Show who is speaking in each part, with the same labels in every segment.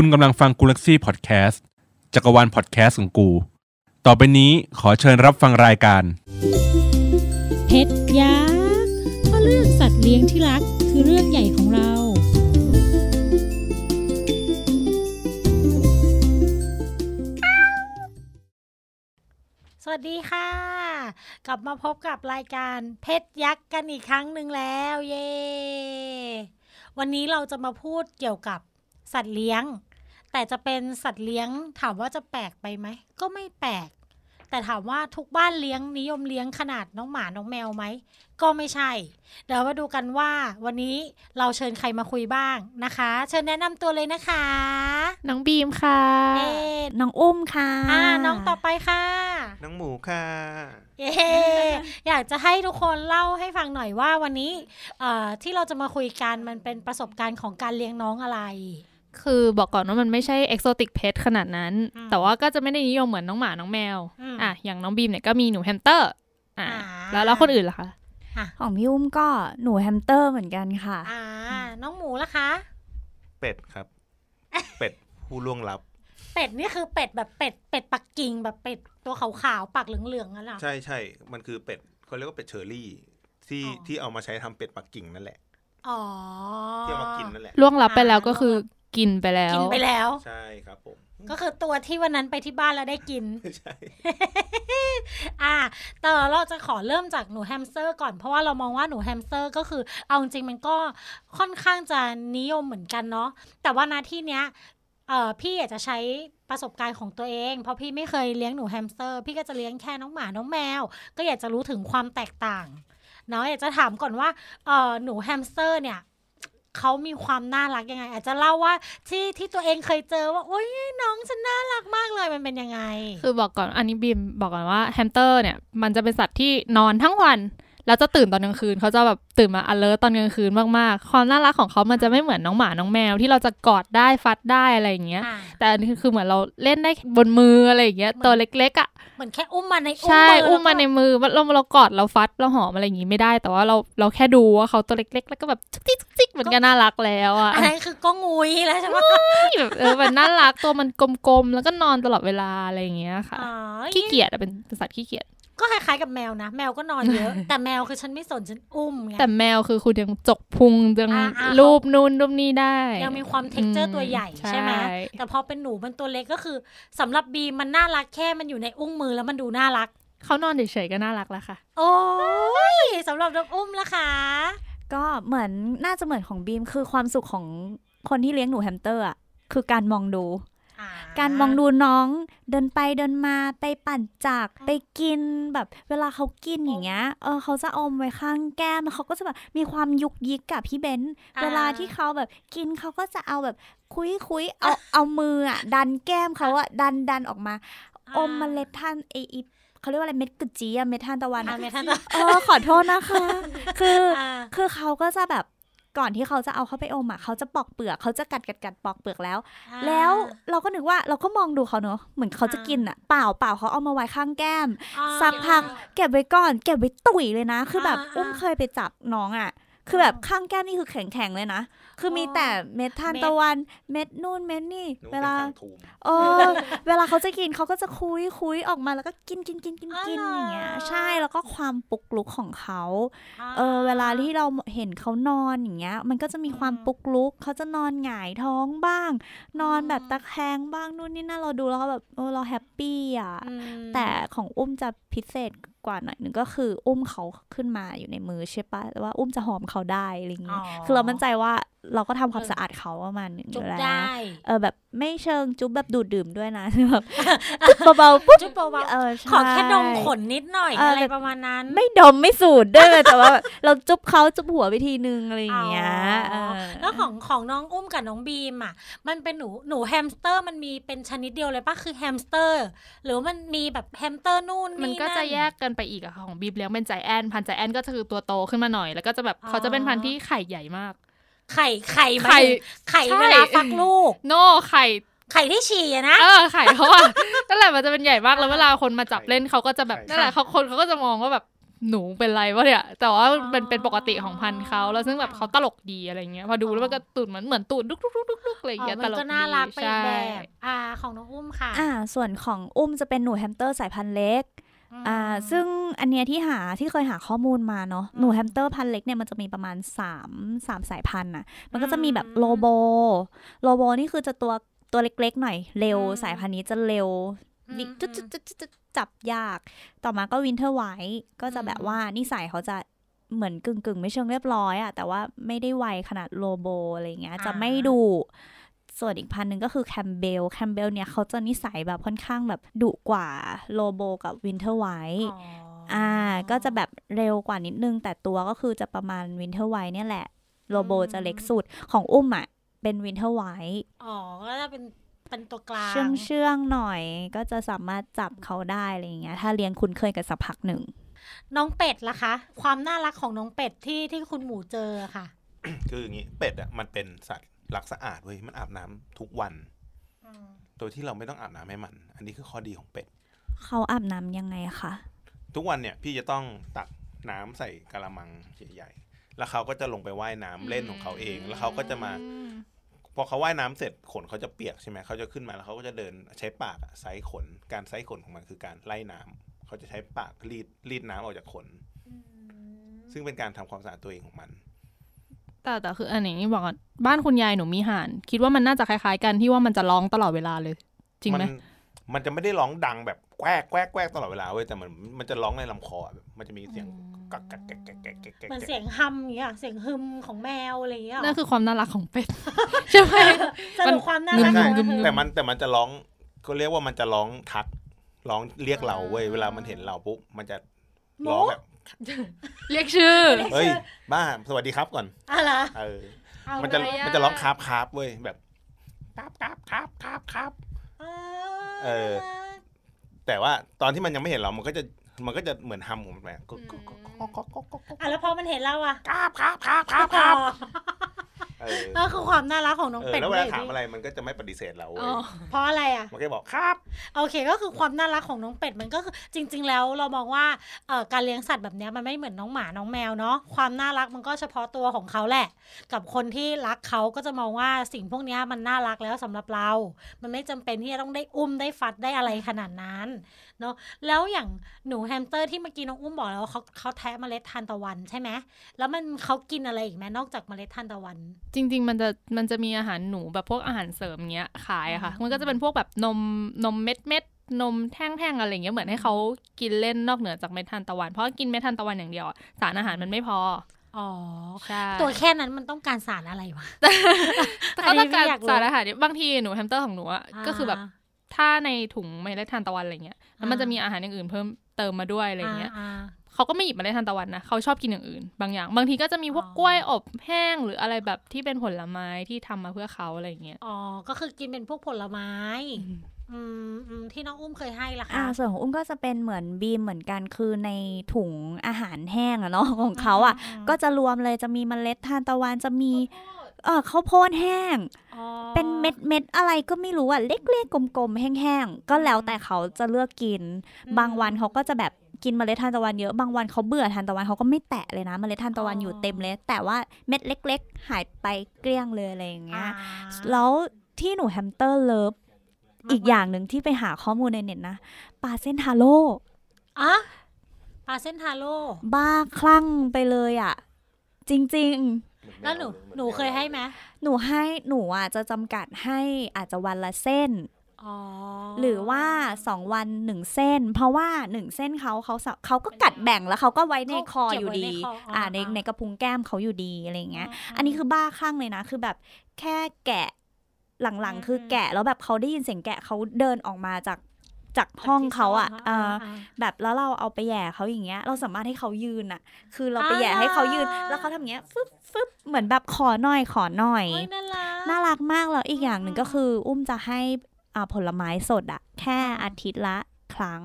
Speaker 1: คุณกำลังฟังกูลักซี่พอดแคสต์จักรวาลพอดแคสต์ของกู ต่อไปนี้ขอเชิญรับฟังรายการ
Speaker 2: เพชรยักษ์เพราะเรื่องสัตว์เลี้ยงที่รักคือเรื่องใหญ่ของเรา
Speaker 3: สวัสดีค่ะ กลับมาพบกับรายการเพชรยักษ์กันอีกครั้งหนึ่งแล้ว เย้ วันนี้เราจะมาพูดเกี่ยวกับสัตว์เลี้ยง แต่จะเป็นสัตว์เลี้ยงถามว่าจะแปลกไปไหม ก็ไม่แปลก แต่ถามว่าทุกบ้านเลี้ยงนิยมเลี้ยงขนาดน้องหมา น้องแมวไหม ก็ไม่ใช่ เดี๋ยวมาดูกันว่า วันนี้เราเชิญใครมาคุยบ้างนะคะ เชิญแนะนำตัวเลยนะคะ
Speaker 4: น้องบีมค่ะ
Speaker 3: เอ๊ะ
Speaker 4: น้องอุ้มค่ะ
Speaker 3: อ่าน้องต่อไปค่ะ
Speaker 5: น้องหมูค่ะ
Speaker 3: เย้อยากจะให้ทุกคนเล่าให้ฟังหน่อยว่าวันนี้เอ่อที่เราจะมาคุยกันมันเป็นประสบการณ์ของการเลี้ยงน้องอะไร
Speaker 4: คือบอกก่อนว่ามันไม่ใช่ exotic pet ขนาดนั้น
Speaker 3: อืม
Speaker 4: แต่ว่าก็จะไม่ได้นิยมเหมือนน้องหมา น้องแมว
Speaker 3: อืม
Speaker 4: อะ อย่างน้องบีมเนี่ยก็มีหนูแฮมสเตอร์ อะ
Speaker 3: อ่า
Speaker 4: แล้วแล้วคนอื่นล่ะคะ
Speaker 6: ของพี่อุ้มก็หนูแฮมสเตอร์เหมือนกันค่ะ
Speaker 3: อ่า น้องหมูล่ะคะ
Speaker 5: เป็ดครับ เป็ดผู้ล่วงลับ
Speaker 3: เป็ดนี่คือเป็ดแบบเป็ดเป็ดปักกิ่งแบบเป็ดตัวขาวๆปากเหลืองๆนั่นแหละ
Speaker 5: ใช่ใช่มันคือเป็ดเขาเรียกว่าเป็ดเชอรี่ที่
Speaker 3: อ๋อ
Speaker 5: ที่เอามาใช้ทำเป็ดปักกิ่งนั่นแหละ
Speaker 3: อ๋อ
Speaker 5: ที่เอามากินนั่นแหละ
Speaker 4: ล่วงลับไปแล้ว
Speaker 3: อ่า
Speaker 4: ก็คือ กินไปแล้ว
Speaker 3: กินไปแล้ว
Speaker 5: ใช่ครับผม
Speaker 3: ก็คือตัวที่วันนั้นไปที่บ้านแล้วได้กิน
Speaker 5: ใช่
Speaker 3: อ่าแต่เราจะขอเริ่มจากหนูแฮมสเตอร์ก่อน เพราะว่าเรามองว่าหนูแฮมสเตอร์ก็คือ เอาจริงๆมันก็ค่อนข้างจะนิยมเหมือนกันเนาะ แต่ว่าณ ที่เนี้ยเอ่อพี่อยากจะใช้ประสบการณ์ของตัวเอง เพราะพี่ไม่เคยเลี้ยงหนูแฮมสเตอร์ พี่ก็จะเลี้ยงแค่น้องหมา น้องแมว ก็อยากจะรู้ถึงความแตกต่างเนาะอยากจะถามก่อนว่าเอ่อหนูแฮมสเตอร์เนี่ย เขามีความน่ารักยังไง อาจจะเล่าว่าที่ที่ตัวเองเคยเจอว่าโอ๊ยน้องฉันน่ารักมากเลยมันเป็นยังไง
Speaker 4: คือบอกก่อนอันนี้บีมบอกก่อนว่าแฮมสเตอร์เนี่ยมันจะเป็นสัตว์ที่นอนทั้งวันแล้วจะตื่นตอนกลางคืนเขาจะแบบตื่นมา alert ตอนกลางคืนมากๆ ความน่ารักของเขามันจะไม่เหมือนน้องหมาน้องแมวที่เราจะกอดได้ฟัดได้อะไรอย่างเงี้ย
Speaker 3: อ่า
Speaker 4: แต่อันนี้คือเหมือนเราเล่นได้บนมืออะไรอย่างเงี้ย
Speaker 3: เหมือน
Speaker 4: ตัวเล็กๆอะ
Speaker 3: เหมือนแค่อุ้มมาในอุ้ม
Speaker 4: ใช่
Speaker 3: มือ
Speaker 4: อุ้มมาใน
Speaker 3: แล้วก็
Speaker 4: มือเราเรากอดเราฟัดเราหอมอะไรอย่างงี้ไม่ได้ แต่ว่าเราเราแค่ดูว่าเขาตัวเล็ก ๆ แล้วก็แบบจุกจิกจุกจิกเหมือนกันน่ารักแล้วอะ
Speaker 3: อันนั้นคือก็งุยแล้วใช่ไหม
Speaker 4: แบบเออมันน่ารักตัวมันกลมๆแล้วก็นอนตลอดเวลาอะไรอย่างเงี้ยค่ะ
Speaker 3: อ๋อ
Speaker 4: ขี้เกียจอะเป็นเป็นสัตว์ขี้เกียจ
Speaker 3: ก็คล้ายๆกับแมวนะ แมวก็นอนเยอะ แต่แมวคือฉันไม่สนฉันอุ้มไง
Speaker 4: แต่แมวคือคุณยังจกพุงยัง
Speaker 3: อ่าอ่า
Speaker 4: รูปนู่นรูปนี่ได้
Speaker 3: ยังมีความ texture ตัวใหญ่ใช่ไหมแต่พอเป็นหนูมันตัวเล็กก็คือสำหรับบีมมันน่ารักแค่มันอยู่ในอุ้งมือแล้วมันดูน่ารัก
Speaker 4: เขานอนเฉยๆก็น่ารักแล้วค่ะ
Speaker 3: โอ้ยสำหรับน้องอุ้มละค่ะ
Speaker 6: ก็เหมือนน่าจะเหมือนของบีมคือความสุขของคนที่เลี้ยงหนูแฮมสเตอร์อะคือการมองดู การมองดูน้องเดินไปเดินมาไปปั่นจักรไปกินแบบเวลาเขากินอย่างเงี้ยเออเขาจะอมไว้ข้างแก้มแล้วเขาก็จะแบบมีความยุกยิกกับพี่เบนซ์
Speaker 3: อ่า
Speaker 6: เวลาที่เขาแบบกินเขาก็จะเอาแบบคุยคุยเอาเอามืออะดันแก้มเขาอะดันดันออกมา อมเมล็ดท่านไออีเขาเรียกว่าอะไรเม็ดกุจีอะเม็ดทานตะวัน
Speaker 3: อ่า
Speaker 6: อะ
Speaker 3: ไม่ทัน
Speaker 6: เออขอโทษนะคะ คือ
Speaker 3: อ่า
Speaker 6: คือเขาก็จะแบบ ก่อนที่เขาจะเอาเข้าไปอมอะเขาจะปอกเปลือกเขาจะกัดกัดกัดปอกเปลือกแล้ว แล้วเราก็นึกว่าเราก็มองดูเขาเนอะเหมือนเขาจะกินอะเปล่าเปล่าเขาเอามาไว้ข้างแก้ม
Speaker 3: อ่า
Speaker 6: สักพักเก็บไว้ก่อนเก็บไว้ตุ๋ยเลยนะ คือแบบ
Speaker 3: อ่า
Speaker 6: อุ้มเคยไปจับน้องอะ คือแบบข้างแก้มนี่คือแข็งๆเลยนะ คือมีแต่เม็ดทานตะวัน เม็ดนู่นเม็ดนี่
Speaker 5: หนู
Speaker 6: เว
Speaker 5: เป็น
Speaker 6: ลา
Speaker 5: ข้างทูม
Speaker 6: เออเวลาเขาจะกินเขาก็จะคุยคุยออกมาแล้วก็กินกินกินกินกิน
Speaker 3: อ๋อ
Speaker 6: อย่างเงี้ย ใช่แล้วก็ความปุกลุกของเขาาเออเวลาที่เราเห็นเขานอนอย่างเงี้ย มันก็จะมีความ
Speaker 3: อืม
Speaker 6: ปุกลุกเขาจะนอนหงายท้องบ้าง นอนแบบ
Speaker 3: อืม
Speaker 6: ตะแคงบ้างนู่นนี่นั่นเราดูแล้วก็แบบเออเราแฮปปี้อะ
Speaker 3: อืม
Speaker 6: แต่ของอุ้มจะพิเศษกว่าหน่อยหนึ่งก็คืออุ้มเขาขึ้นมาอยู่ในมือใช่ปะแต่ว่าอุ้มจะหอมเขาได้อะไรอย่าง
Speaker 3: อ๋
Speaker 6: งี้
Speaker 3: อ
Speaker 6: คือเรามั่นใจว่าเราก็ทำความ
Speaker 3: เออ
Speaker 6: สะอาดเขาประมาณหนึงอ
Speaker 3: จุบ
Speaker 6: ยู่แล้ว
Speaker 3: ได้
Speaker 6: เออแบบไม่เชิงจุ๊บแบบดูดดื่มด้วยนะแบบจุ๊บเบาๆปุ๊บ
Speaker 3: จุบเบา
Speaker 6: เออ
Speaker 3: ๆ
Speaker 6: ใช่
Speaker 3: ขอแค่ดมขนนิดหน่อย
Speaker 6: เอออ
Speaker 3: อะไรประมาณนั้น
Speaker 6: ไม่ดมไม่สูดด้วยเลยแต่ว่าแบบเราจุ๊บเขาจุ๊บหัวไปทีนึงอะไรอย่างเงี้ย
Speaker 3: อ๋อ
Speaker 6: เออ
Speaker 3: แล้วของของน้องอุ้มกับน้องบีมอะ มันเป็นหนูหนูแฮมสเตอร์มันมีเป็นชนิดเดียวเลยปะคือแฮมสเตอร์ หรือว่ามันมีแบบแฮมสเตอร์นู่น
Speaker 4: มันก็จะแยกกันไปอีกอะค่ะของบีมเลี้ยงเป็นใจแอนพันธุ์ใจแอนก็คือตัวโตขึ้นมาหน่อย แล้วก็จะแบบเขาจะเป็นพันธุ์ที่ไข่ใหญ่มาก
Speaker 3: ไข่ไข่หมาย
Speaker 4: ไข่
Speaker 3: ถึงไข่
Speaker 4: ใช่
Speaker 3: เวลาฟักลูก
Speaker 4: โน่ไข่
Speaker 3: ไข่ที่ฉี่อะนะ
Speaker 4: เออไข่เขาอะนั่นแหละมันจะเป็นใหญ่มากแล้วเวลาคนมาจับเล่นเขาก็จะแบบ
Speaker 5: ไข่
Speaker 4: นั่นแหละเขาคนเขาก็จะมองว่าแบบหนูเป็นไรวะเนี่ยแต่ว่าเป็นเป็นปกติของพันธุ์เขาแล้วซึ่งแบบเขาตลกดีอะไรเงี้ยพอดูแล้วมันก็ตูดเหมือนเหมือนตูดดุกดุกดุกดุกดุกอะไร
Speaker 3: อ๋อ
Speaker 4: เงี้ย
Speaker 3: มันต
Speaker 4: ลก
Speaker 3: ก็
Speaker 4: ดี
Speaker 3: น่ารักไปอีก
Speaker 4: ใช่
Speaker 3: แบบอ่าของน้องอุ้มค่ะ
Speaker 6: อ่า ส่วนของอุ้มจะเป็นหนูแฮมสเตอร์สายพันธุ์เล็ก อ่าซึ่งอันเนี้ยที่หาที่เคยหาข้อมูลมาเนาะหนูแฮมสเตอร์พันธุ์เล็กเนี่ยมันจะมีประมาณ3 3สายพันธุ์น่ะมันก็จะมีแบบโรโบโรโบนี่คือจะตัวตัวเล็กๆหน่อยเร็วสายพันธุ์นี้จะเร็ว
Speaker 3: อืม
Speaker 6: วิจุดจุดจุดจุดจับยาก ต่อมาก็ Winter White ก็จะแบบว่านิสัยเขาจะเหมือนกึ่งกึ่งๆไม่เชิงเรียบร้อยอะแต่ว่าไม่ได้ไวขนาด Robo อะไรเงี้ย จะไม่ดุ ส่วนอีกพันธุ์หนึ่งก็คือ Campbell Campbell เนี่ยเขาจะนิสัยแบบค่อนข้างแบบดุกว่า Robo กับ Winter White อ๋
Speaker 3: ออ่า
Speaker 6: ก็จะแบบเร็วกว่านิดนึง แต่ตัวก็คือจะประมาณ Winter White เนี่ยแหละ Robo จะเล็กสุดของอุ้มอะเป็น Winter White อ๋
Speaker 3: อ ก็จะเป็นเป็นตัวกลาง
Speaker 6: เชื่องเชื่องๆหน่อย ก็จะสามารถจับเขาได้อะไรอย่างเงี้ย ถ้าเลี้ยงคุ้นเคยกันสักพักหนึ่ง
Speaker 3: น้องเป็ดล่ะคะ ความน่ารักของน้องเป็ดที่ที่คุณหมูเจอค่ะ
Speaker 5: คืออย่างนี้เป็ดอะมันเป็นสัตว์ รักสะอาดเว้ยมันอาบน้ำทุกวันโดยที่เราไม่ต้องอาบน้ำให้มัน อันนี้คือข้อดีของเป็ด
Speaker 6: เขาอาบน้ำยังไงคะ
Speaker 5: ทุกวันเนี่ยพี่จะต้องตักน้ำใส่กะละมังใหญ่ๆแล้วเขาก็จะลงไปว่ายน้ำเล่นของเขาเอง แล้วเขาก็จะมาพอเขาว่ายน้ำเสร็จขนเขาจะเปียกใช่ไหมเขาจะขึ้นมาแล้วเขาก็จะเดินใช้ปากอะไซร้ขน การไซร้ขนของมันคือการไล่น้ำเขาจะใช้ปากรีดรีดน้ำออกจากขน ซึ่งเป็นการทำความสะอาดตัวเองของมัน
Speaker 4: แต่แต่คืออันนี้บอกก่อนบ้านคุณยายหนูมีห่าน คิดว่ามันน่าจะคล้ายๆกันที่ว่ามันจะร้องตลอดเวลาเลย จริงไหม
Speaker 5: นมันจะไม่ได้ร้องดังแบบแกวกแกวกแกวกตลอดเวลาเว้ยแต่มันมันจะร้องในลำคอแบบมันจะมีเสียงกักกักกักกักกักกักกัก
Speaker 3: เหมือนเสียงฮัมอย่างเงี้ยเสียงฮึมของแมวอะไรอย่างเงี้ย
Speaker 4: นั่นคือความน่ารักของเป็ดใช่ไหม
Speaker 3: สรุปความน่ารัก
Speaker 5: ใช่
Speaker 3: ของ
Speaker 4: งึ
Speaker 3: มัน
Speaker 4: ม
Speaker 5: แต่มันแต่มันจะร้องก็เรียกว่ามันจะร้องทักร้องเรียกเราเว้ยเวลามันเห็นเราปุ๊บมันจะร้องแบบ
Speaker 4: เรียกชื่อ
Speaker 5: เฮ้ย บ้า สวัสดีครับก่อน
Speaker 3: อะไร
Speaker 5: เออ มันจะมันจะร้องคาบคาบเว้ยแบบคาบคาบคาบคาบคาบเออ แต่ว่าตอนที่มันยังไม่เห็นเรา มันก็จะมันก็จะเหมือนฮัมของมันไป
Speaker 3: อะแล้วพอมันเห็นเราอะ
Speaker 5: คาบคาบคาบคาบ คาบเออ
Speaker 3: นั่นคือความน่ารักของน้อง
Speaker 5: เออ
Speaker 3: เป็ด
Speaker 5: แล้วเวลา
Speaker 3: เลย
Speaker 5: ถามอะไรมันก็จะไม่ปฏิเสธเราเว้
Speaker 4: อ๋
Speaker 5: ย
Speaker 4: อ
Speaker 3: เพราะอะไรอะ
Speaker 5: มันก็บอกครับ
Speaker 3: โอเคก็คือความน่ารักของน้องเป็ดมันก็คือจริง ๆ แล้วเรามองว่าเอ่อการเลี้ยงสัตว์แบบเนี้ยมันไม่เหมือนน้องหมาน้องแมวเนาะความน่ารักมันก็เฉพาะตัวของเขาแหละ กับคนที่รักเขาก็จะมองว่าสิ่งพวกเนี้ยมันน่ารักแล้วสำหรับเรา มันไม่จำเป็นที่จะต้องได้อุ้มได้ฟัดได้อะไรขนาดนั้น เนาะแล้วอย่างหนูแฮมสเตอร์ที่เมื่อกี้น้องอุ้มบอกแล้วว่าเขาเขาแทะเมล็ดทานตะวันใช่ไหมแล้วมันเขากินอะไรอีกไหมนอกจากเมล็ดทานตะวัน
Speaker 4: จริง ๆ มันจะมันจะมีอาหารหนูแบบพวกอาหารเสริมเงี้ยขายอะค่ะ
Speaker 3: อืม
Speaker 4: มันก็จะเป็นพวกแบบนมนมเม็ดเม็ดนมแท่งๆอะไรเงี้ยเหมือนให้เขากินเล่นนอกเหนือจากเม็ดทานตะวัน เพราะกินเม็ดทานตะวันอย่างเดียวอะสารอาหารมันไม่พอ
Speaker 3: อ๋อ
Speaker 4: ใช่
Speaker 3: ตัวแค่นั้นมันต้องการสารอะไรวะ
Speaker 4: แต่เขาต้องการ
Speaker 3: อันนี้พี่อยากรู้
Speaker 4: สารอาหารเนี่ยบางทีหนูแฮมสเตอร์ของหนูอะก็คือแบบ ถ้าในถุงเมล็ดทานตะวันอะไรเงี้ยแล้วมันจะมีอาหารอย่างอื่นเพิ่มเติมมาด้วยอะไรเงี้ย
Speaker 3: อ่า
Speaker 4: เขาก็ไม่หยิบเมล็ดทานตะวันนะเขาชอบกินอย่างอื่น บางอย่าง บางทีก็จะมีพวก
Speaker 3: อ๋อ
Speaker 4: กล้วยอบแห้งหรืออะไรแบบที่เป็นผลไม้ที่ทำมาเพื่อเขาอะไรเงี้ย
Speaker 3: อ๋อก็คือกินเป็นพวกผลไม้อืมอืมที่น้องอุ้มเคยให้ละ
Speaker 6: อ่า
Speaker 3: คะ
Speaker 6: ส่วนของอุ้มก็จะเป็นเหมือนบีมเหมือนกันคือในถุงอาหารแห้งอะเนาะของเขาอะก็จะรวมเลยจะมีเมล็ดทานตะวันจะมี เออข้าวโพดแห้ง
Speaker 3: อ๋อ
Speaker 6: เป็นเม็ดเม็ดๆอะไรก็ไม่รู้อะเล็กๆ กลมๆ แห้งๆ ก็แล้วแต่เขาจะเลือกกิน บางวันเขาก็จะแบบกินเมล็ดทานตะวันเยอะ บางวันเขาเบื่อทานตะวันเขาก็ไม่แตะเลยนะ เมล็ดทานตะวันอยู่เต็มเลย แต่ว่าเม็ดเล็ก ๆ หายไปเกลี้ยงเลยอะไรอย่างเงี้ย
Speaker 3: อ่า
Speaker 6: แล้วที่หนูแฮมสเตอร์ love อีกอย่างหนึ่งที่ไปหาข้อมูลในเน็ตนะปลาเส้นทาโร่
Speaker 3: อะปลาเส้นทาโร่
Speaker 6: บ้าคลั่งไปเลยอะจริง
Speaker 3: แล้วหนูหนูเคยให้ไหม
Speaker 6: ๆหนูให้หนูอะจะจำกัดให้อาจจะวันละเส้น
Speaker 3: อ๋อ
Speaker 6: หรือว่าสองวันหนึ่งเส้น เพราะว่าหนึ่งเส้นเขาเขาสะเขาก็กัดแบ่งแล้วเขาก็ไว้ในคออยู่ดี อ่าในในกระพุ้งแก้มเขาอยู่ดีอะไรอย่างเงี้ย อันนี้คือบ้าคลั่งเลยนะ คือแบบแค่แกะหลังๆ คือแกะแล้วแบบเขาได้ยินเสียงแกะเขาเดินออกมาจาก จากห้องเขาอะอ่าแบบแล้วเราเอาไปแหย่เขาอย่างเงี้ย เราสามารถให้เขายืนอะ คือเราไปแหย่ให้เขายืน แล้วเขาทำอย่างเงี้ยฟึบฟึบเหมือนแบบขอหน่อยขอหน่อย
Speaker 3: โอ้ยน่ารัก
Speaker 6: น่ารักมากแล้วอีกอย่างหนึ่งก็คือ อุ้มจะให้อ่าผลไม้สดอะแค่อาทิตย์ละครั้ง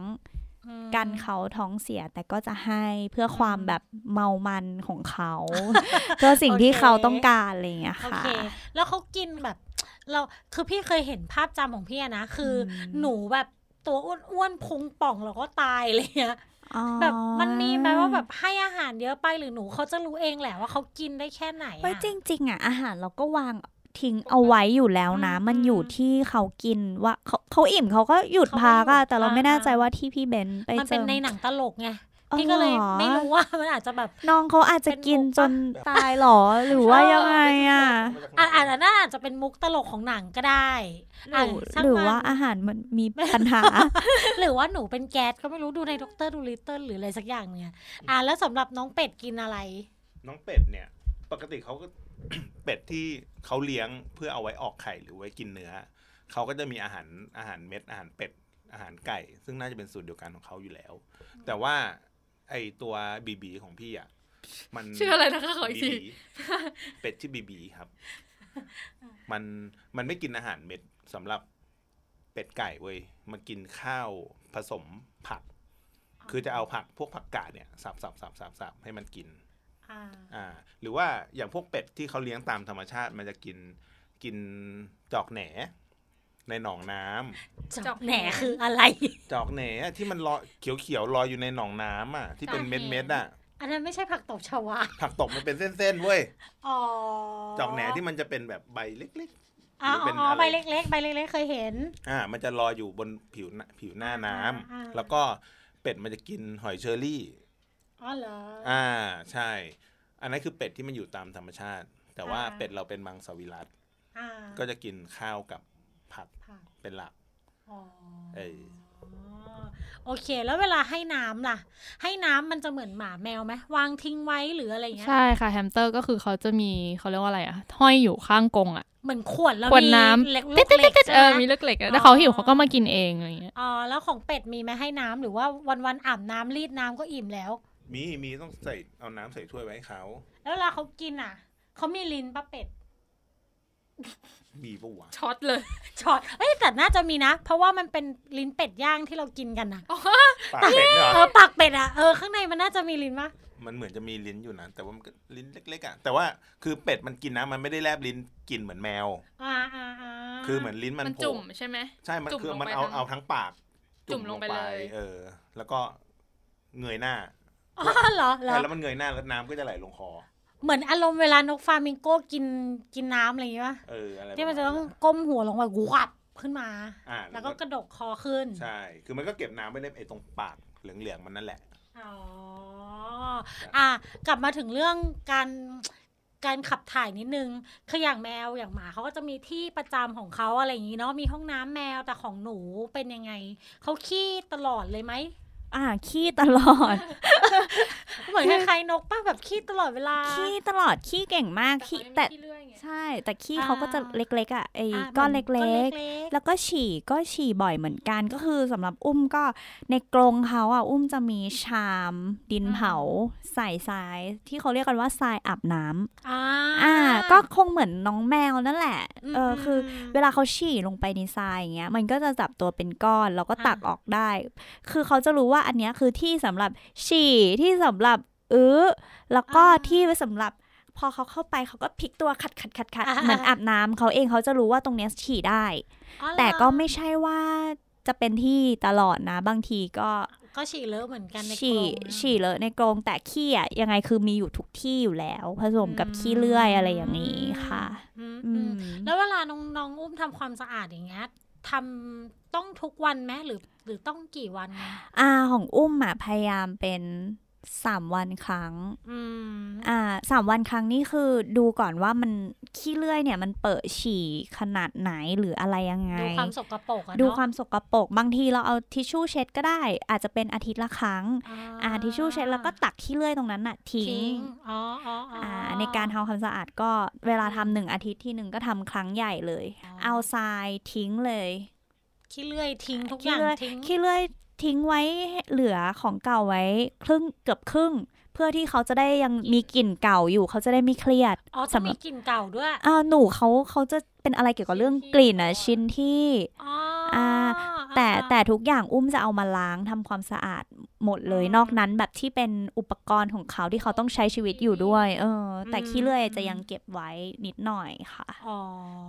Speaker 3: อืม
Speaker 6: กันเขาท้องเสียแต่ก็จะให้เพื่อความแบบเมามันของเขาเพื่อสิ่งที่เขาต้องการอะไรอย่างเงี้ย
Speaker 3: โอ
Speaker 6: ค่ะ
Speaker 3: เคแล้วเขากินแบบ เราคือพี่เคยเห็นภาพจำของพี่อะนะ คืออ
Speaker 6: ม
Speaker 3: หนูแบบ ตัวอ้วนๆพุงป่องแล้วก็ตายอะไรเงี้ย
Speaker 6: อ๋อ
Speaker 3: แบบมันมีไหมว่าแบบให้อาหารเยอะไปหรือหนูเขาจะรู้เองแหละว่าเขากินได้แค่ไหน
Speaker 6: เฮ้ย
Speaker 3: อะ
Speaker 6: จริง ๆอะอาหารเราก็วางทิ้งเอาไว้อยู่แล้วนะ
Speaker 3: อืม
Speaker 6: มันอยู่ที่เขากินว่าเขาเขาอิ่มเขาก็หยุด
Speaker 3: เขาก็
Speaker 6: พักอะ
Speaker 3: หยุด
Speaker 6: แต่เราไม่
Speaker 3: อ่า
Speaker 6: แน่ใจว่าที่พี่เบนไป
Speaker 3: มัน
Speaker 6: เจ
Speaker 3: เป็น
Speaker 6: อ
Speaker 3: ในหนังตลกไง
Speaker 6: อ๋อ
Speaker 3: พี่ก็เลย
Speaker 6: หรอ
Speaker 3: ไม่รู้ว่ามันอาจจะแบบ
Speaker 6: น้องเขาอาจจะกิน
Speaker 3: เป็นมุก
Speaker 6: จ
Speaker 3: ปะ
Speaker 6: นตายหรอหรือว่ายังไงอะ
Speaker 3: อะอาจจะน่าจะเป็นมุกตลกของหนังก็ได้
Speaker 6: หรือ
Speaker 3: ช่ง
Speaker 6: หรือ
Speaker 3: มัน
Speaker 6: ว่าอาหารมันมีปัญหา
Speaker 3: หรือว่าหนูเป็นแก๊สก็ไม่รู้ดูในด็อกเตอร์ดูลิตเติ้ลหรืออะไรสักอย่างเนี่ยอะแล้วสำหรับน้องเป็ดกินอะไร
Speaker 5: น้องเป็ดเนี่ย ปกติเขาก็เป็ดที่เขาเลี้ยงเพื่อเอาไว้ออกไข่หรือไว้กินเนื้อเขาก็จะมีอาหารอาหารเม็ดอาหารเป็ดอาหารไก่ ซึ่งน่าจะเป็นสูตรเดียวกันของเขาอยู่แล้ว แต่ว่า ไอตัวบีบีของพี่อะมัน
Speaker 4: ชื่ออะไรนะคะขออีกที
Speaker 5: บีบีเป็ดชื่อบีบีครับ มันมันไม่กินอาหารเม็ดสำหรับเป็ดไก่เว้ยมันกินข้าวผสมผัก คือจะเอาผักพวกผักกาดเนี่ยสับสับสับสับสับให้มันกิน
Speaker 3: อ่า
Speaker 5: อ่าหรือว่าอย่างพวกเป็ดที่เขาเลี้ยงตามธรรมชาติ มันจะกินกินจอกแหน ในหนองน้ำ
Speaker 3: จอกแหนคืออะไร
Speaker 5: จอกแหนที่มันลอยเขียวๆลอยอยู่ในหนองน้ำอะ ที่เป็น
Speaker 3: จอกแห
Speaker 5: เม็ดเม็ดๆอะ
Speaker 3: อันนั้นไม่ใช่ผักตบชวา
Speaker 5: ผักตบมันเป็นเส้นๆเว้ย
Speaker 3: อ๋อ
Speaker 5: จอกแหนที่มันจะเป็นแบบใบเล็ก
Speaker 3: อ๋อ
Speaker 5: หรือเป็น
Speaker 3: อ๋อ
Speaker 5: อะไร
Speaker 3: ใบเล็กๆใบเล็กๆเคยเห็น
Speaker 5: ๆอ่า มันจะลอยอยู่บนผิวหน้าผิวหน้าน้ำ
Speaker 3: อ่าอ่า
Speaker 5: แล้วก็เป็ดมันจะกินหอยเชอรี่
Speaker 3: อ๋อเหรอ
Speaker 5: อ่าใช่ อันนั้นคือเป็ดที่มันอยู่ตามธรรมชาติ แต่ว่า
Speaker 3: อ่า
Speaker 5: เป็ดเราเป็นมังสวิรัต
Speaker 3: อ่า
Speaker 5: ก็จะกินข้าวกับ ผัก
Speaker 3: ผัก
Speaker 5: เป็นหลัก
Speaker 3: อ๋อ
Speaker 5: เออ
Speaker 3: โอเค แล้วเวลาให้น้ำล่ะ ให้น้ำมันจะเหมือนหมาแมวไหมวางทิ้งไว้หรืออะไรอย่างเงี้ย
Speaker 4: ใช่ค่ะแฮมสเตอร์ก็คือเขาจะมีเขาเรียกว่าอะไรอะห้อยอยู่ข้างกรงอะ
Speaker 3: เหมือนขวดแล้ว
Speaker 4: ขวด
Speaker 3: มี
Speaker 4: น้ำ
Speaker 3: เล็กลู
Speaker 4: ติ๊ด
Speaker 3: ก
Speaker 4: ติ๊ด
Speaker 3: เหล็ก
Speaker 4: ติ๊ด
Speaker 3: ใช่
Speaker 4: เออ
Speaker 3: ไหม
Speaker 4: มีลูกเหล็กอะ
Speaker 3: อ๋อ
Speaker 4: แต่เขาหิวเขาก็มากินเองอะไรอย่างเงี้ย
Speaker 3: อ๋อแล้วของเป็ดมีไหมให้น้ำหรือว่าวันวันๆอาบน้ำรีดน้ำก็อิ่มแล้ว
Speaker 5: มีมีต้องใส่เอาน้ำใส่ถ้วยไว้ให้เขา
Speaker 3: แล้วเวลาเขากินอะเขามีลิ้นปะเป็ด
Speaker 5: มีปะวะ
Speaker 4: ช็อตเลย
Speaker 3: ช็อตเอ้ยแต่น่าจะมีนะ เพราะว่ามันเป็นลิ้นเป็ดย่างที่เรากินกันนะ
Speaker 5: ปากเป็ดเนี่ยเห
Speaker 3: เอ
Speaker 5: รอ
Speaker 3: อปากเป็ดอะเออข้างในมันน่าจะมีลิ้นปะ
Speaker 5: มันเหมือนจะมีลิ้นอยู่นะแต่ว่ามันก็ลิ้นเล็กๆอะแต่ว่าคือเป็ดมันกินนะมันไม่ได้แลบลิ้นกินเหมือนแมว
Speaker 3: อ่าอ่าอ่า
Speaker 5: คือเหมือนลิ้นมัน
Speaker 4: มัน
Speaker 5: โผล่
Speaker 4: จุ่มใช่ไหม
Speaker 5: ใช่มัน
Speaker 4: จุ่ม
Speaker 5: คือ
Speaker 4: ลง
Speaker 5: มัน
Speaker 4: ไป
Speaker 5: เอา
Speaker 4: ทั้ง
Speaker 5: เอาทั้งปาก
Speaker 4: จุ่มลงไปเลย
Speaker 5: เออ แล้วก็เงยหน้า
Speaker 3: อ๋อเหรอเหรอ
Speaker 5: แล้วมันเงยหน้าแล้วน้ำก็จะไหลลงคอ
Speaker 3: เหมือนอารมณ์เวลานกฟลามิงโก้กินกินน้ำอะไรอย่างเงี้ยปะ
Speaker 5: เอออะไร
Speaker 3: ที่มันจะ
Speaker 5: ปร
Speaker 3: ต้อง
Speaker 5: มาณ
Speaker 3: ก้มหัวลงไปกูวับขึ้นมา
Speaker 5: อ่า
Speaker 3: แล้วก็กระดกคอขึ้น
Speaker 5: ใช่ คือมันก็เก็บน้ำไว้ในไอ้ตรงปากเหลืองๆมันนั่นแหละ
Speaker 3: อ๋อ อะ กลับมาถึงเรื่องการการขับถ่ายนิดนึงคืออย่างแมวอย่างหมาเขาก็จะมีที่ประจำของเขาอะไรอย่างนี้เนาะ มีห้องน้ำแมวแต่ของหนูเป็นยังไง เขาขี้ตลอดเลยไหม
Speaker 6: อ่าขี้ตลอด
Speaker 3: เหมือนคล้ายๆนกป้าแบบขี้ตลอดเวลา
Speaker 6: ขี้ตลอดขี้เก่งมากขี้แต่ใช่ แต่ขี้เขาก็จะ
Speaker 3: อ่า
Speaker 6: เล็กๆอะไอ้
Speaker 3: อะ
Speaker 6: ก้อน
Speaker 3: หมื
Speaker 6: เล็ก
Speaker 3: ๆ
Speaker 6: ๆแล้วก็ฉี่ก็ฉี่บ่อยเหมือนกันก็คือสำหรับอุ้มก็ในกรงเขาอะอุ้มจะมีชามดินเผาใส่ทราย ที่เขาเรียกกันว่าทรายอาบน้ำ
Speaker 3: อ่า
Speaker 6: อ่า ก็คงเหมือนน้องแมวนั่นแหละ
Speaker 3: ม
Speaker 6: เออคือ
Speaker 3: ม
Speaker 6: เวลาเขาฉี่ลงไปในทรายอย่างเงี้ย มันก็จะจับตัวเป็นก้อนแล้วก็ตัก
Speaker 3: อ่า
Speaker 6: ออกได้ คือเขาจะรู้ว่าอันเนี้ยคือที่สำหรับฉี่ที่สำหรับ อื้อแล้วก็ที่ไว้สำหรับพอเขาเข้าไปเขาก็พลิกตัวขัดขัดขัดขัด
Speaker 3: อ่า
Speaker 6: เหมือนอาบน้ำเขาเองเขาจะรู้ว่าตรงเนี้ยฉี่ได้
Speaker 3: อ๋อเหรอ
Speaker 6: แต่ก็ไม่ใช่ว่าจะเป็นที่ตลอดนะ บางทีก็
Speaker 3: ก็ฉี่เลอะเหมือนกันในก
Speaker 6: ฉี่
Speaker 3: รงนะ
Speaker 6: ฉี่เลอะในกรงแต่ขี้อะยังไงคือมีอยู่ทุกที่อยู่แล้ว ผสมกับขี้เลื่อยอะไรอย่างนี้ค่ะ
Speaker 3: อืม
Speaker 6: อื
Speaker 3: อืม
Speaker 6: ม
Speaker 3: แล้วเวลาน้องน้องอุ้มทำความสะอาดอย่างเงี้ยทำต้องทุกวันไหมหรือหรือต้องกี่วัน
Speaker 6: อ่าของอุ้มอะพยายามเป็น สามวันครั้ง
Speaker 3: อืม
Speaker 6: อ่าสามวันครั้งนี่คือดูก่อนว่ามันขี้เลื่อยเนี่ยมันเปิดฉี่ขนาดไหนหรืออะไรยังไง
Speaker 3: ดูความสกปรกอะ
Speaker 6: ดู
Speaker 3: เนาะ
Speaker 6: ความสกปรกบางทีเราเอาทิชชู่เช็ดก็ได้ อาจจะเป็นอาทิตย์ละครั้ง อ่าทิชชู่เช็ดแล้วก็ตักขี้เลื่อยตรงนั้นน่ะทิ้
Speaker 3: ทิ้
Speaker 6: ง
Speaker 3: งอ๋ออ๋ออ๋ออ
Speaker 6: อ่าในการทำความสะอาดก็เวลาทำหนึ่งอาทิตย์ที่หนึ่งก็ทำครั้งใหญ่เลย
Speaker 3: อ๋อ
Speaker 6: เอาทรายทิ้งเลย
Speaker 3: ขี้เลื่อยทิ้งทุกอ
Speaker 6: ขี้
Speaker 3: ย่าง
Speaker 6: เลื่อย
Speaker 3: ทิ้ง
Speaker 6: ขี้เลื่อย ทิ้งไว้เหลือของเก่าไว้ครึ่งเกือบครึ่ง เพื่อที่เขาจะได้ยังมีกลิ่นเก่าอยู่เขาจะได้ไม่เครียด
Speaker 3: อ๋อจะ
Speaker 6: สำห
Speaker 3: มี
Speaker 6: รับ
Speaker 3: กลิ่นเก่าด้วย
Speaker 6: อ่าหนูเขาเขาจะเป็นอะไรเกี่ยวกับเรื่องกลิ่นอะชิ้นที่
Speaker 3: อ๋อ
Speaker 6: อ่าแต่แต่ทุกอย่างอุ้มจะเอามาล้างทำความสะอาดหมดเลย นอกนั้นแบบที่เป็นอุปกรณ์ของเขาที่เขาต้องใช้ชีวิตอยู่ด้วย เออ แต่ขี้เลื่อยจะยังเก็บไว้นิดหน่อยค่ะ
Speaker 3: อ๋อ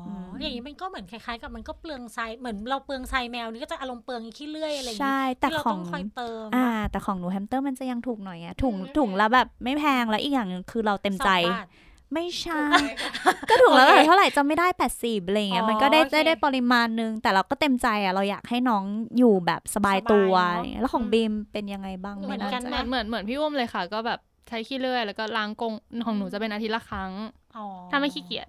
Speaker 3: อ
Speaker 6: ม
Speaker 3: อย่างนี้มันก็เหมือนคล้ายๆ กับมันก็เปลืองทรายเหมือนเราเปลืองทรายแมวนี่ก็จะอารมณ์เปลืองขี้เลื่อยอะไรอย่าง
Speaker 6: ใช่
Speaker 3: งี้
Speaker 6: แต่
Speaker 3: ที่เรา
Speaker 6: ขอ
Speaker 3: ต้องงคอยเติม
Speaker 6: อ่า แต่ของหนูแฮมสเตอร์มันจะยังถูกหน่อยอะถุง
Speaker 3: อืม
Speaker 6: ถุงละแบบไม่แพงแล้วอีกอย่างหนึ่งคือเราเต็มใจ
Speaker 3: สองบาท
Speaker 6: ไม่ใช่ ก็ถุงละ
Speaker 3: โอเค
Speaker 6: เท่าไหร่จำไม่ได้แปดสิบอะไรเงี้ย
Speaker 3: อ๋อ
Speaker 6: มันก็ได้
Speaker 3: โอเค
Speaker 6: ได้ได้ปริมาณนึง แต่เราก็เต็มใจอะเราอยากให้น้องอยู่แบบสบายตัว
Speaker 3: สบายเนอะ
Speaker 6: อะไรเงี้ยแล้วของ
Speaker 3: อืม
Speaker 6: บีมเป็นยังไงบ้าง
Speaker 3: เหมือน
Speaker 6: ไแกั
Speaker 3: น
Speaker 4: เห
Speaker 3: ไห
Speaker 4: มือนเหมือนเหมือนพี่อุ้มเลยค่ะ ก็แบบใช้ขี้เลื่อยแล้วก็ล้างกรงของหนูจะเป็นอาทิตย์ละครั้ง
Speaker 3: อ๋อ
Speaker 4: ถ้าไม่ขี้เกียจ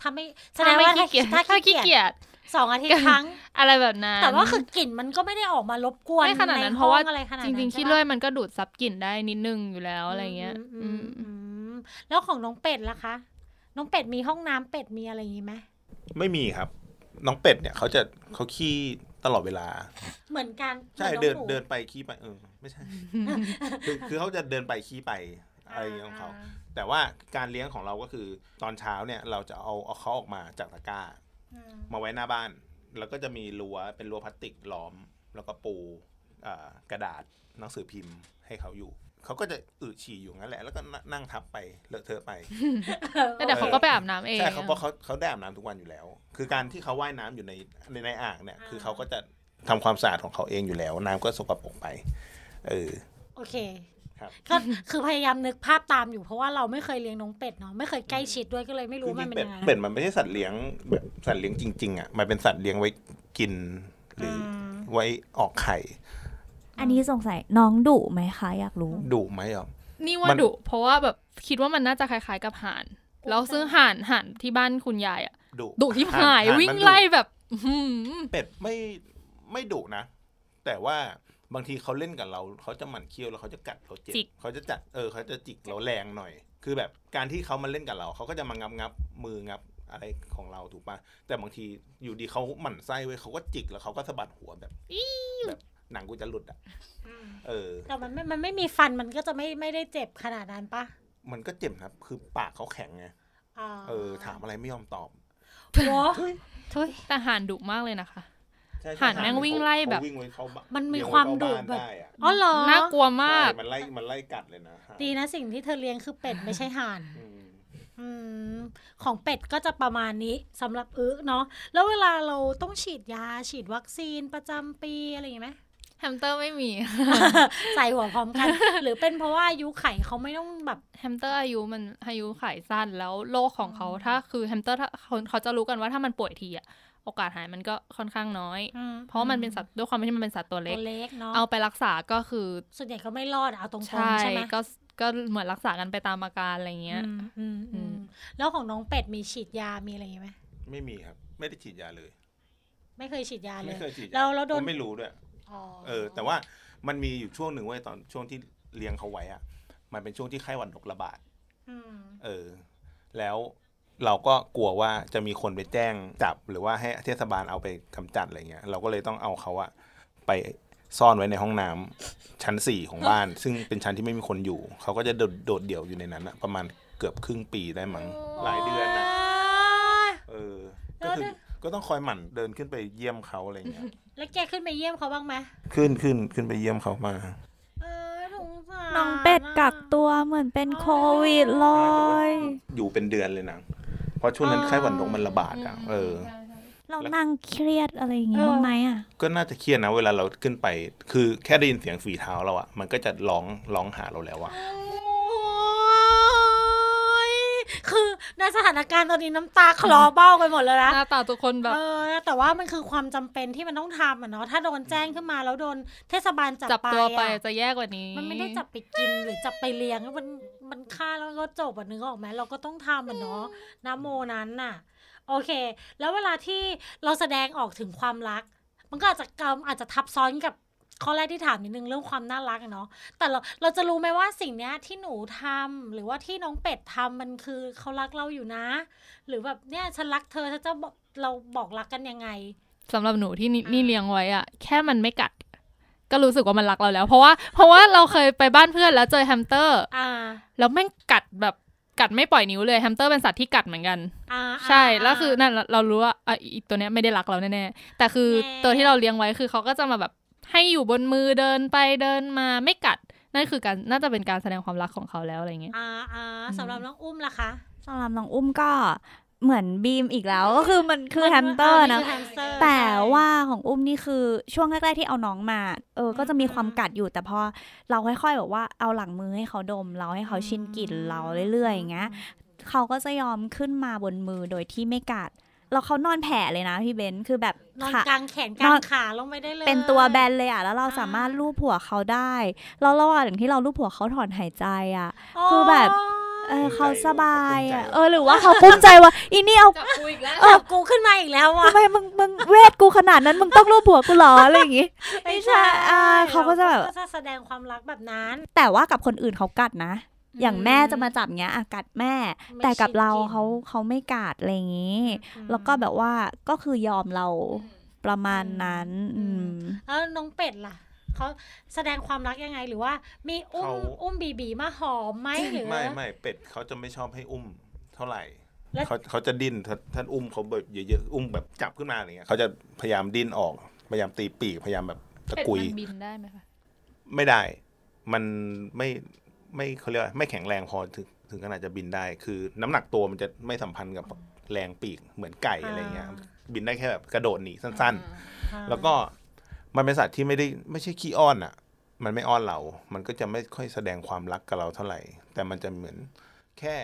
Speaker 3: ถ้าไม่แส
Speaker 4: ถ้า
Speaker 3: ดง
Speaker 4: ไม่
Speaker 3: ว่า
Speaker 4: ขี้เกียจ
Speaker 3: ถ้า
Speaker 4: ถ้า
Speaker 3: ขี้
Speaker 4: ขี้
Speaker 3: เกียจ
Speaker 4: เกียจ
Speaker 3: สองอาทิตย์ครั้ง
Speaker 4: อะไรแบบนั้น
Speaker 3: แต่ว่าคือกลิ่นมันก็ไม่ได้ออกมารบกวน
Speaker 4: ไม่ขนาดนั้น
Speaker 3: ใเพ
Speaker 4: ราะว่า
Speaker 3: ห้องอะไรขนาด
Speaker 4: จ
Speaker 3: นั้น
Speaker 4: ริงๆ
Speaker 3: ใช่
Speaker 4: ขี้
Speaker 3: ปะ
Speaker 4: เลื่อยมันก็ดูดซับกลิ่นได้นิดนึงอยู่แล้วอะไรเงี้ย
Speaker 3: อื
Speaker 4: อื
Speaker 3: ม
Speaker 4: ม
Speaker 3: อืม แล้วของน้องเป็ดล่ะคะ น้องเป็ดมีห้องน้ำเป็ดมีอะไรอย่างงี้ไหม
Speaker 5: ไม่มีครับ น้องเป็ดเนี่ยเขาจะเขาขี้ตลอดเวลา
Speaker 3: เหมือนกัน
Speaker 5: ใช่
Speaker 3: หมือ
Speaker 5: เดิน
Speaker 3: องหมู
Speaker 5: เดินไปขี้ไปเออไม่ใช่ คือคือเขาจะเดินไปขี้ไปอะไรอย่างเงี้ยของเขา แต่ว่าการเลี้ยงของเราก็คือตอนเช้าเนี่ยเราจะเอาเอาเขาออกมาจากตะกร้า
Speaker 3: อืม
Speaker 5: มาไว้หน้าบ้าน แล้วก็จะมีรั้วเป็นรั้วพลาสติกล้อม แล้วก็ปูอ่ากระดาษหนังสือพิมพ์ให้เขาอยู่ เขาก็จะอึฉี่อยู่งั้นแหละ แล้วก็นั่งทับไปเลอะเทอะไป
Speaker 4: แต่เดี๋ยวเขาก็ไปอาบน้ำเอง
Speaker 5: ใช่เขาเพราะเขาเขาได้อาบน้ำทุกวันอยู่แล้ว คือการที่เขาว่ายน้ำอยู่ในในในอ่างเนี่ย คือเขาก็จะทำความสะอาดของเขาเองอยู่แล้ว น้ำก็สกปรกไปเออ
Speaker 3: โอเค
Speaker 5: ครับ
Speaker 3: ก็คือพยายามนึกภาพตามอยู่เพราะว่าเราไม่เคยเลี้ยงน้องเป็ดเนาะไม่เคยใกล้ชิดด้วยก็เลยไม่รู้
Speaker 5: คือ
Speaker 3: มันเป็น
Speaker 5: เป็ด
Speaker 3: ยังไง
Speaker 5: เป็ดมันไม่ใช่สัตว์เลี้ยงแบบสัตว์เลี้ยงจริงๆอะมันเป็นสัตว์เลี้ยงไว้กินหรืออ
Speaker 3: ม
Speaker 5: ไว้ออกไข่
Speaker 6: อันนี้สงสัยน้องดุไหมคะอยากรู้
Speaker 5: ดุไหมอะ
Speaker 4: นี่ว่า
Speaker 5: มัน
Speaker 4: ดุเพราะว่าแบบคิดว่ามันน่าจะคล้ายๆกับห่าน แล้วซึ่งห่านห่านที่บ้านคุณยายอะ
Speaker 5: ดุ
Speaker 4: ดุที่หาย
Speaker 5: ห่น
Speaker 4: วิ่ง
Speaker 5: มันดุ
Speaker 4: ไล่แบบอื้อหือ
Speaker 5: เป็ดไม่ไม่ดุนะ แต่ว่าบางทีเขาเล่นกับเราเขาจะหมั่นเคี้ยวแล้วเขาจะกัดเราเจ็บเขาจะจัดเออเขาจะจิกเราแรงหน่อย คือแบบการที่เขามาเล่นกับเราเขาก็จะมางับงับมืองับอะไรของเราถูกปะแต่บางทีอยู่ดีเขาหมั่นไส้ไว้ยเขาก็จิกแล้วเขาก็สะบัดหัวแบบแบบ หนังกูจะหลุดอะ
Speaker 3: อืม
Speaker 5: เออ
Speaker 3: แต่มันไม่มันไม่มีฟันมันก็จะไม่ไม่ได้เจ็บขนาดนั้นปะ
Speaker 5: มันก็เจ็บนะครับ คือปากเขาแข็งไง
Speaker 3: อ่า
Speaker 5: เออ ถามอะไรไม่ยอมตอบ
Speaker 3: โห
Speaker 4: ทุยแต่ห่านดุมากเลยนะคะ
Speaker 5: ใช่ใช่
Speaker 4: ห่านแม่งวิ่งไล่แบบ
Speaker 5: เขาวิ่งไว้เข้าบ้าน
Speaker 3: มันมี
Speaker 5: เลี้ยง
Speaker 3: ความ
Speaker 5: ไเข้
Speaker 3: ดุ
Speaker 5: บ้น
Speaker 3: แบบ
Speaker 5: ได้อะ
Speaker 3: อ๋อเหรอ
Speaker 4: น่ากลัวมาก
Speaker 5: ใช่มันไล่มันไล่กัดเลยนะห่าน
Speaker 3: ดีนะสิ่งที่เธอเลี้ยงคือเป็ดไม่ใช่ห่าน
Speaker 5: อืม
Speaker 3: อืมของเป็ดก็จะประมาณนี้สำหรับอึเนาะแล้วเวลาเราต้องฉีดยาฉีดวัคซีนประจำปีอะไรอย่างงี้ไหม
Speaker 4: แฮมสเตอร์ไม่มี
Speaker 3: ใส่หัวพร้อมกัน หรือเป็นเพราะว่าอายุไขเขาไม่ต้องแบบ
Speaker 4: แฮมสเตอร์อายุมันอายุไขสั้นแล้วโรคของเขาถ้าคือแฮมสเตอร์ถ้าเขาเขาจะรู้กันว่าถ้ามันป่วยทีอะโอกาสหายมันก็ค่อนข้างน้อย เพราะว่ามันเป็นสัตว์ด้วยความที่มันเป็นสัตว์ตัวเล็
Speaker 3: ตั
Speaker 4: ก
Speaker 3: วเล็กเนาะ
Speaker 4: เอาไปรักษาก็คือ
Speaker 3: ส่วนใหญ่ก็ไม่รอดอะเอาตรงๆ
Speaker 4: ใช่
Speaker 3: ใช่ไหม
Speaker 4: ก็ก็เหมือนรักษากันไปตามอาการอะไรเงี้ย
Speaker 3: อืมอืมอื
Speaker 4: อื
Speaker 3: ม
Speaker 4: ม
Speaker 3: แล้วของน้องเป็ดมีฉีดยามีอะไรอย่างงี้ไหม
Speaker 5: ไม่มีครับ ไม่ได้ฉีดยาเลย
Speaker 3: ไม่เคยฉีดยาเล
Speaker 5: ไม่
Speaker 3: ย
Speaker 5: เคยฉีดยา
Speaker 3: แล้วแล้วโดน
Speaker 5: ผมไม่รู้ด้วย
Speaker 3: อ๋อ
Speaker 5: เออ แต่ว่ามันมีอยู่ช่วงหนึ่งเว้ยตอนช่วงที่เลี้ยงเขาไว้อะมันเป็นช่วงที่ไข้หวัดนกระบาด
Speaker 3: อืม
Speaker 5: เออ แล้วเราก็กลัวว่าจะมีคนไปแจ้งจับ หรือว่าให้เทศบาลเอาไปกำจัดอะไรเงี้ย เราก็เลยต้องเอาเขาอะไปซ่อนไว้ในห้องน้ำชั้นสี่ของบ้าน ซึ่งเป็นชั้นที่ไม่มีคนอยู่ เขาก็จะโดดโดดเดี่ยวอยู่ในนั้นอะประมาณเกือบครึ่งปีได้มั้งหลายเดือนอะเออ ก็คือ ก็ต้องคอยหมั่นเดินขึ้นไปเยี่ยมเขาอะไรเงี้ย
Speaker 3: แล้วแกขึ้นไปเยี่ยมเขาบ้างไหม
Speaker 5: ขึ้นขึ้นขึ้นไปเยี่ยมเขามา
Speaker 3: เออสงสาร
Speaker 6: น้องเป็ดกักตัวเหมือนเป็นโควิดเลย
Speaker 5: อยู่เป็นเดือนเลยนะเพราะช่วงนั้นไข้หวัดนกมันระบาดอะเออ
Speaker 6: เรานั่งเครียดอะไรอย่างงี้บ้างไหมอะ
Speaker 5: ก็น่าจะเครียดนะเวลาเราขึ้นไป คือแค่ได้ยินเสียงฝีเท้าเราอะมันก็จะร้องร้องหาเราแล้วอะ
Speaker 3: โอ้ยคือ ในสถานการณ์ตอนนี้น้ำตาคลอเบ้าไปหมดเลยนะ
Speaker 4: หน้าตาทุกคนแบบ
Speaker 3: เออแต่ว่ามันคือความจำเป็นที่มันต้องทำอะเนาะถ้าโดนแจ้งขึ้นมาแล้วโดนเทศบาลจับ
Speaker 4: จับ
Speaker 3: ไป
Speaker 4: ตัวไป
Speaker 3: อะ
Speaker 4: จะแย่กว่านี้
Speaker 3: มันไม่ได้จับไปกินหรือจับไปเลี้ยงมันมันฆ่าแล้วก็จบอะนึกออกไหมเราก็ต้องทำอะเนาะนะโมนั้นน่ะ โอเค แล้วเวลาที่เราแสดงออกถึงความรัก มันก็อาจจะกำอาจจะทับซ้อนกับ ข้อแรกที่ถามนิดนึงเรื่องความน่ารักอะเนาะแต่เราเราจะรู้ไหมว่าสิ่งเนี้ยที่หนูทำหรือว่าที่น้องเป็ดทำมันคือเขารักเราอยู่นะ หรือแบบเนี่ยฉันรักเธอฉันจะบอกเราบอกรักกันยังไง
Speaker 4: สำหรับหนูที่นี่นี่เลี้ยงไว้อะแค่มันไม่กัด ก็รู้สึกว่ามันรักเราแล้ว เพราะว่า เพราะว่าเราเคยไปบ้านเพื่อนแล้วเจอแฮมสเตอร์
Speaker 3: อ่า
Speaker 4: แล้วแม่งกัดแบบกัดไม่ปล่อยนิ้วเลยแฮมสเตอร์เป็นสัตว์ที่กัดเหมือนกัน
Speaker 3: อ่า
Speaker 4: ใช่าแล้วคือนั่นเราเรารู้ว่าอะอีตัวเนี้ยไม่ได้รักเราแน่ๆแต่คือ
Speaker 3: แน่
Speaker 4: ตัวที่เราเลี้ยงไว้คือเขาก็จะมาแบบ ให้อยู่บนมือเดินไปเดินมาไม่กัด นั่นคือการน่าจะเป็นการแสดงความรักของเขาแล้วอะไรเงี้ย
Speaker 3: อ่าอ่าสำหรับน้องอุ้มล่ะคะ
Speaker 6: สำหรับน้องอุ้มก็เหมือนบีมอีกแล้ว ก็คือมันคือแฮมสเตอร์
Speaker 3: มั
Speaker 6: นะ
Speaker 3: คือแฮมสเตอร์
Speaker 6: แต่
Speaker 3: ใช่
Speaker 6: ว่าของอุ้มนี่คือช่วงแรกๆที่เอาน้องมา เออ ก็จะมีความกัดอยู่แต่พอเราค่อยๆแบบว่าเอาหลังมือให้เขาดม เราให้เขาชินกลิ่นเราเรื่อยๆอย่างเงี้ยเขาก็จะยอมขึ้นมาบนมือโดยที่ไม่กัด แล้วเขานอนแผ่เลยนะพี่เบนซ์คือแบบ
Speaker 3: นอน
Speaker 6: ขาก
Speaker 3: ลางแขนก
Speaker 6: น
Speaker 3: ลา
Speaker 6: องน
Speaker 3: ขาลงไปได้เลย
Speaker 6: เป็นตัวแบนเลยอะแล้วเรา
Speaker 3: อ่า
Speaker 6: สามารถลูบหัวเขาได้แล้วระหว่างที่เราลูบหัวเขาถอนหายใจอะ
Speaker 3: โอ้
Speaker 6: คือแบบเออเขาสบายอะ
Speaker 5: ภูมิใจ
Speaker 6: เออหรือว่าเขาภูมิใจว่าอีนี่เอา
Speaker 4: กับกูอีกแล้ว
Speaker 3: จับกูขึ้นมาอีกแล้วอะ
Speaker 6: ทำไมมึงมึงเวทกูขนาดนั้นมึงต้องรูปหัวกูเหรออะไรอย่างงี้ไม่ใช่อ่าเขาก็จะแบบ
Speaker 3: ก็จะแสดงความรักแบบนั้น
Speaker 6: แต่ว่ากับคนอื่นเขากัดนะ อย่าง
Speaker 3: อืม
Speaker 6: แม่จะมาจับเงี้ยอะกัดแม่
Speaker 3: ไม่
Speaker 6: แต่กับเรา
Speaker 3: ชินกิน
Speaker 6: เขาเขาไม่กัดอะไรอย่างงี้
Speaker 3: อืม
Speaker 6: แล้วก็แบบว่าก็คือยอมเราประมาณนั้น
Speaker 3: อื
Speaker 6: อื
Speaker 3: ม
Speaker 6: ม
Speaker 3: แล้วน้องเป็ดล่ะเขาแสดงความรักยังไงหรือว่า มีอุ้ม
Speaker 5: เขา
Speaker 3: อุ้มบีบีมาหอมไหมหรือ
Speaker 5: ไม่ไม่เป็ดเขาจะไม่ชอบให้อุ้มเท่าไหร่
Speaker 3: แล้ว
Speaker 5: เขาเขาจะดิ้นถ้าท่านอุ้มเขาแบบเยอะๆอุ้มแบบจับขึ้นมาอะไรเงี้ยเขาจะพยายามดิ้นออก พยายามตีปีกพยายามแบบตะ
Speaker 4: เป็ด
Speaker 5: กุย
Speaker 4: มันบินได้ไหมคะ
Speaker 5: ไม่ได้ มันไม่ ไม่เขาเรียกว่าไม่แข็งแรงพอถึงถึงขนาดจะบินได้ คือน้ำหนักตัวมันจะไม่สัมพันธ์กับแรงปีกเหมือนไก่อะไรเงี้ย บินได้แค่แบบกระโดดหนีสั้น
Speaker 3: อ่า
Speaker 5: ๆแล้วก็มันเป็นสัตว์ที่ไม่ได้ไม่ใช่ขี้อ้อนอะ มันไม่อ้อนเรา มันก็จะไม่ค่อยแสดงความรักกับเราเท่าไหร่ แต่มันจะเหมือนแค่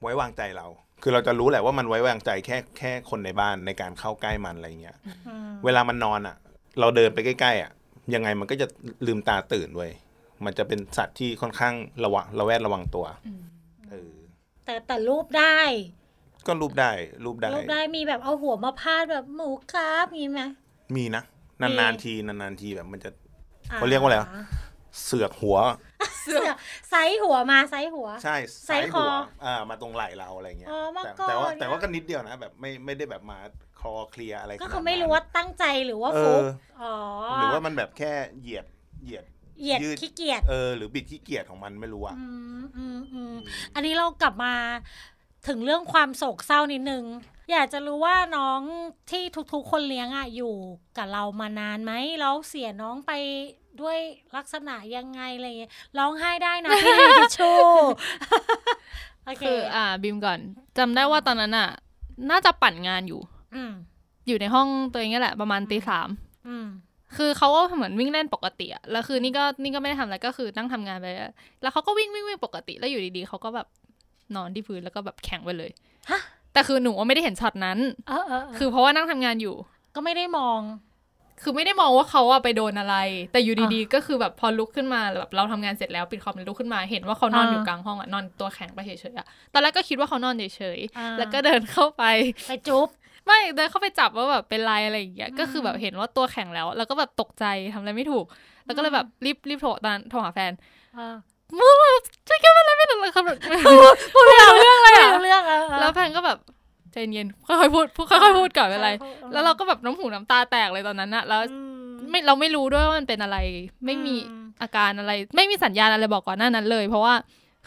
Speaker 5: ไว้วางใจเรา คือเราจะรู้แหละว่ามันไว้วางใจแค่แค่คนในบ้านในการเข้าใกล้มันอะไรเงี้ย
Speaker 3: อืม
Speaker 5: เวลามันนอนอะ เราเดินไปใกล้ๆอะ ยังไงมันก็จะลืมตาตื่นเว้ย มันจะเป็นสัตว์ที่ค่อนข้างระวังระแวดระวังตัวเออ
Speaker 3: แต่แต่รูปได้
Speaker 5: ก็รูปได้รูปได้
Speaker 3: รูปได้มีแบบเอาหัวมาพาดแบบหมูครับมีไหม
Speaker 5: มีนะ
Speaker 3: มี
Speaker 5: นานๆทีนานๆทีแบบมันจะเขาเรียกว่าอะไรวะเสือกหัว
Speaker 3: เสือกไซส์หัวมาไซส์หัว
Speaker 5: ใช่
Speaker 3: ใส่คอ
Speaker 5: หัวอ่ามาตรงไหล่เราอะไรเงี้ย
Speaker 3: อ๋อมา
Speaker 5: แต่
Speaker 3: ก่อน
Speaker 5: แต่ว่า
Speaker 3: เนี่ย
Speaker 5: แต่ว่าก็นิดเดียวนะแบบไม่ไม่ได้แบบมาคลอเคลียร์อะไร
Speaker 3: ก็
Speaker 5: ขนาด
Speaker 3: คือไม่รู้
Speaker 5: นั้น
Speaker 3: ว่าตั้งใจหรือว่า
Speaker 5: เอ
Speaker 3: ฟุก
Speaker 5: อ
Speaker 3: อ๋อ
Speaker 5: หรือว่ามันแบบแค่เหยียดเหยียด
Speaker 3: เหยียด
Speaker 5: ยืด
Speaker 3: ขี้เกียจ
Speaker 5: เออหรือบิดขี้เกียจของมันไม่รู้อะ
Speaker 3: อืมอืมอืม
Speaker 5: อืม
Speaker 3: อันนี้เรากลับมาถึงเรื่องความโศกเศร้านิดนึง อยากจะรู้ว่าน้องที่ทุกๆ คนเลี้ยงอะอยู่กับเรามานานไหมแล้วเสียน้องไปด้วยลักษณะยังไงอะไรเงี้ยร้องไห้ได้นะพี่มีทิชชู่โอเค
Speaker 4: คืออ่าบิมก่อนจำได้ว่าตอนนั้นอะ น่าจะปั่นงานอยู่
Speaker 3: อืม
Speaker 4: อยู่ในห้องตัวเองนี่แหละ ประมาณตีสาม
Speaker 3: อืม
Speaker 4: คือเขาก็เหมือนวิ่งเล่นปกติอะแล้วคือนี่ก็นี่ก็ไม่ได้ทำอะไรก็คือนั่งทำงานไปอะแล้วเขาก็วิ่งวิ่งวิ่งปกติแล้วอยู่ดีๆเขาก็แบบนอนที่พื้นแล้วก็แบบแข็งไปเลย
Speaker 3: ฮะ
Speaker 4: แต่คือหนูว่าไม่ได้เห็นช็อตนั้น
Speaker 3: เออเออเออ
Speaker 4: คือเพราะว่านั่งทำงานอยู่
Speaker 3: ก็ไม่ได้มอง
Speaker 4: คือไม่ได้มองว่าเขาอะไปโดนอะไร แต่อยู่ดีๆ ก็คือแบบพอลุกขึ้นมาแบบเราทำงานเสร็จแล้วปิดคอมแล้วลุกขึ้นมาเห็นว่าเขานอน
Speaker 3: อ่า
Speaker 4: อยู่กลางห้องอะนอนตัวแข็งไปเฉยๆอะตอนแรกก็คิดว่าเขานอนเฉย
Speaker 3: อ่า
Speaker 4: ๆแล้วก็เดินเข้าไป
Speaker 3: ไปจุ๊บ
Speaker 4: ไม่เดินเข้าไปจับว่าแบบเป็นไรอะไรอย่างเงี้ย
Speaker 3: อืม
Speaker 4: ก็คือแบบเห็นว่าตัวแข็งแล้ว แล้วก็แบบตกใจทำอะไรไม่ถูก แล้วก็เลยแบบรีบรีบโทรตอนนั้นโทรหาแฟน
Speaker 3: เออ
Speaker 4: มึงแบบช่วยแก้อะไรไม่ถูกเลยครับแบบพูดไม่รู้เรื่องเลย
Speaker 3: ไม่
Speaker 4: อะ
Speaker 3: รู้เรื่องเออเออ
Speaker 4: แล้วแฟนก็แบบใจเย็นค่อยๆพูดพูดค่อยๆพูดก่อนเป็นไร
Speaker 3: ค่อยๆพูด
Speaker 4: แล้วเราก็แบบน้ำหูน้ำตาแตกเลยตอนนั้นอะแล้ว
Speaker 3: อืม
Speaker 4: ไม่เราไม่รู้ด้วยว่ามันเป็นอะไร ไม่มี
Speaker 3: อืม
Speaker 4: อาการอะไร ไม่มีสัญญาณอะไรบอกก่อนหน้านั้นเลย เพราะว่า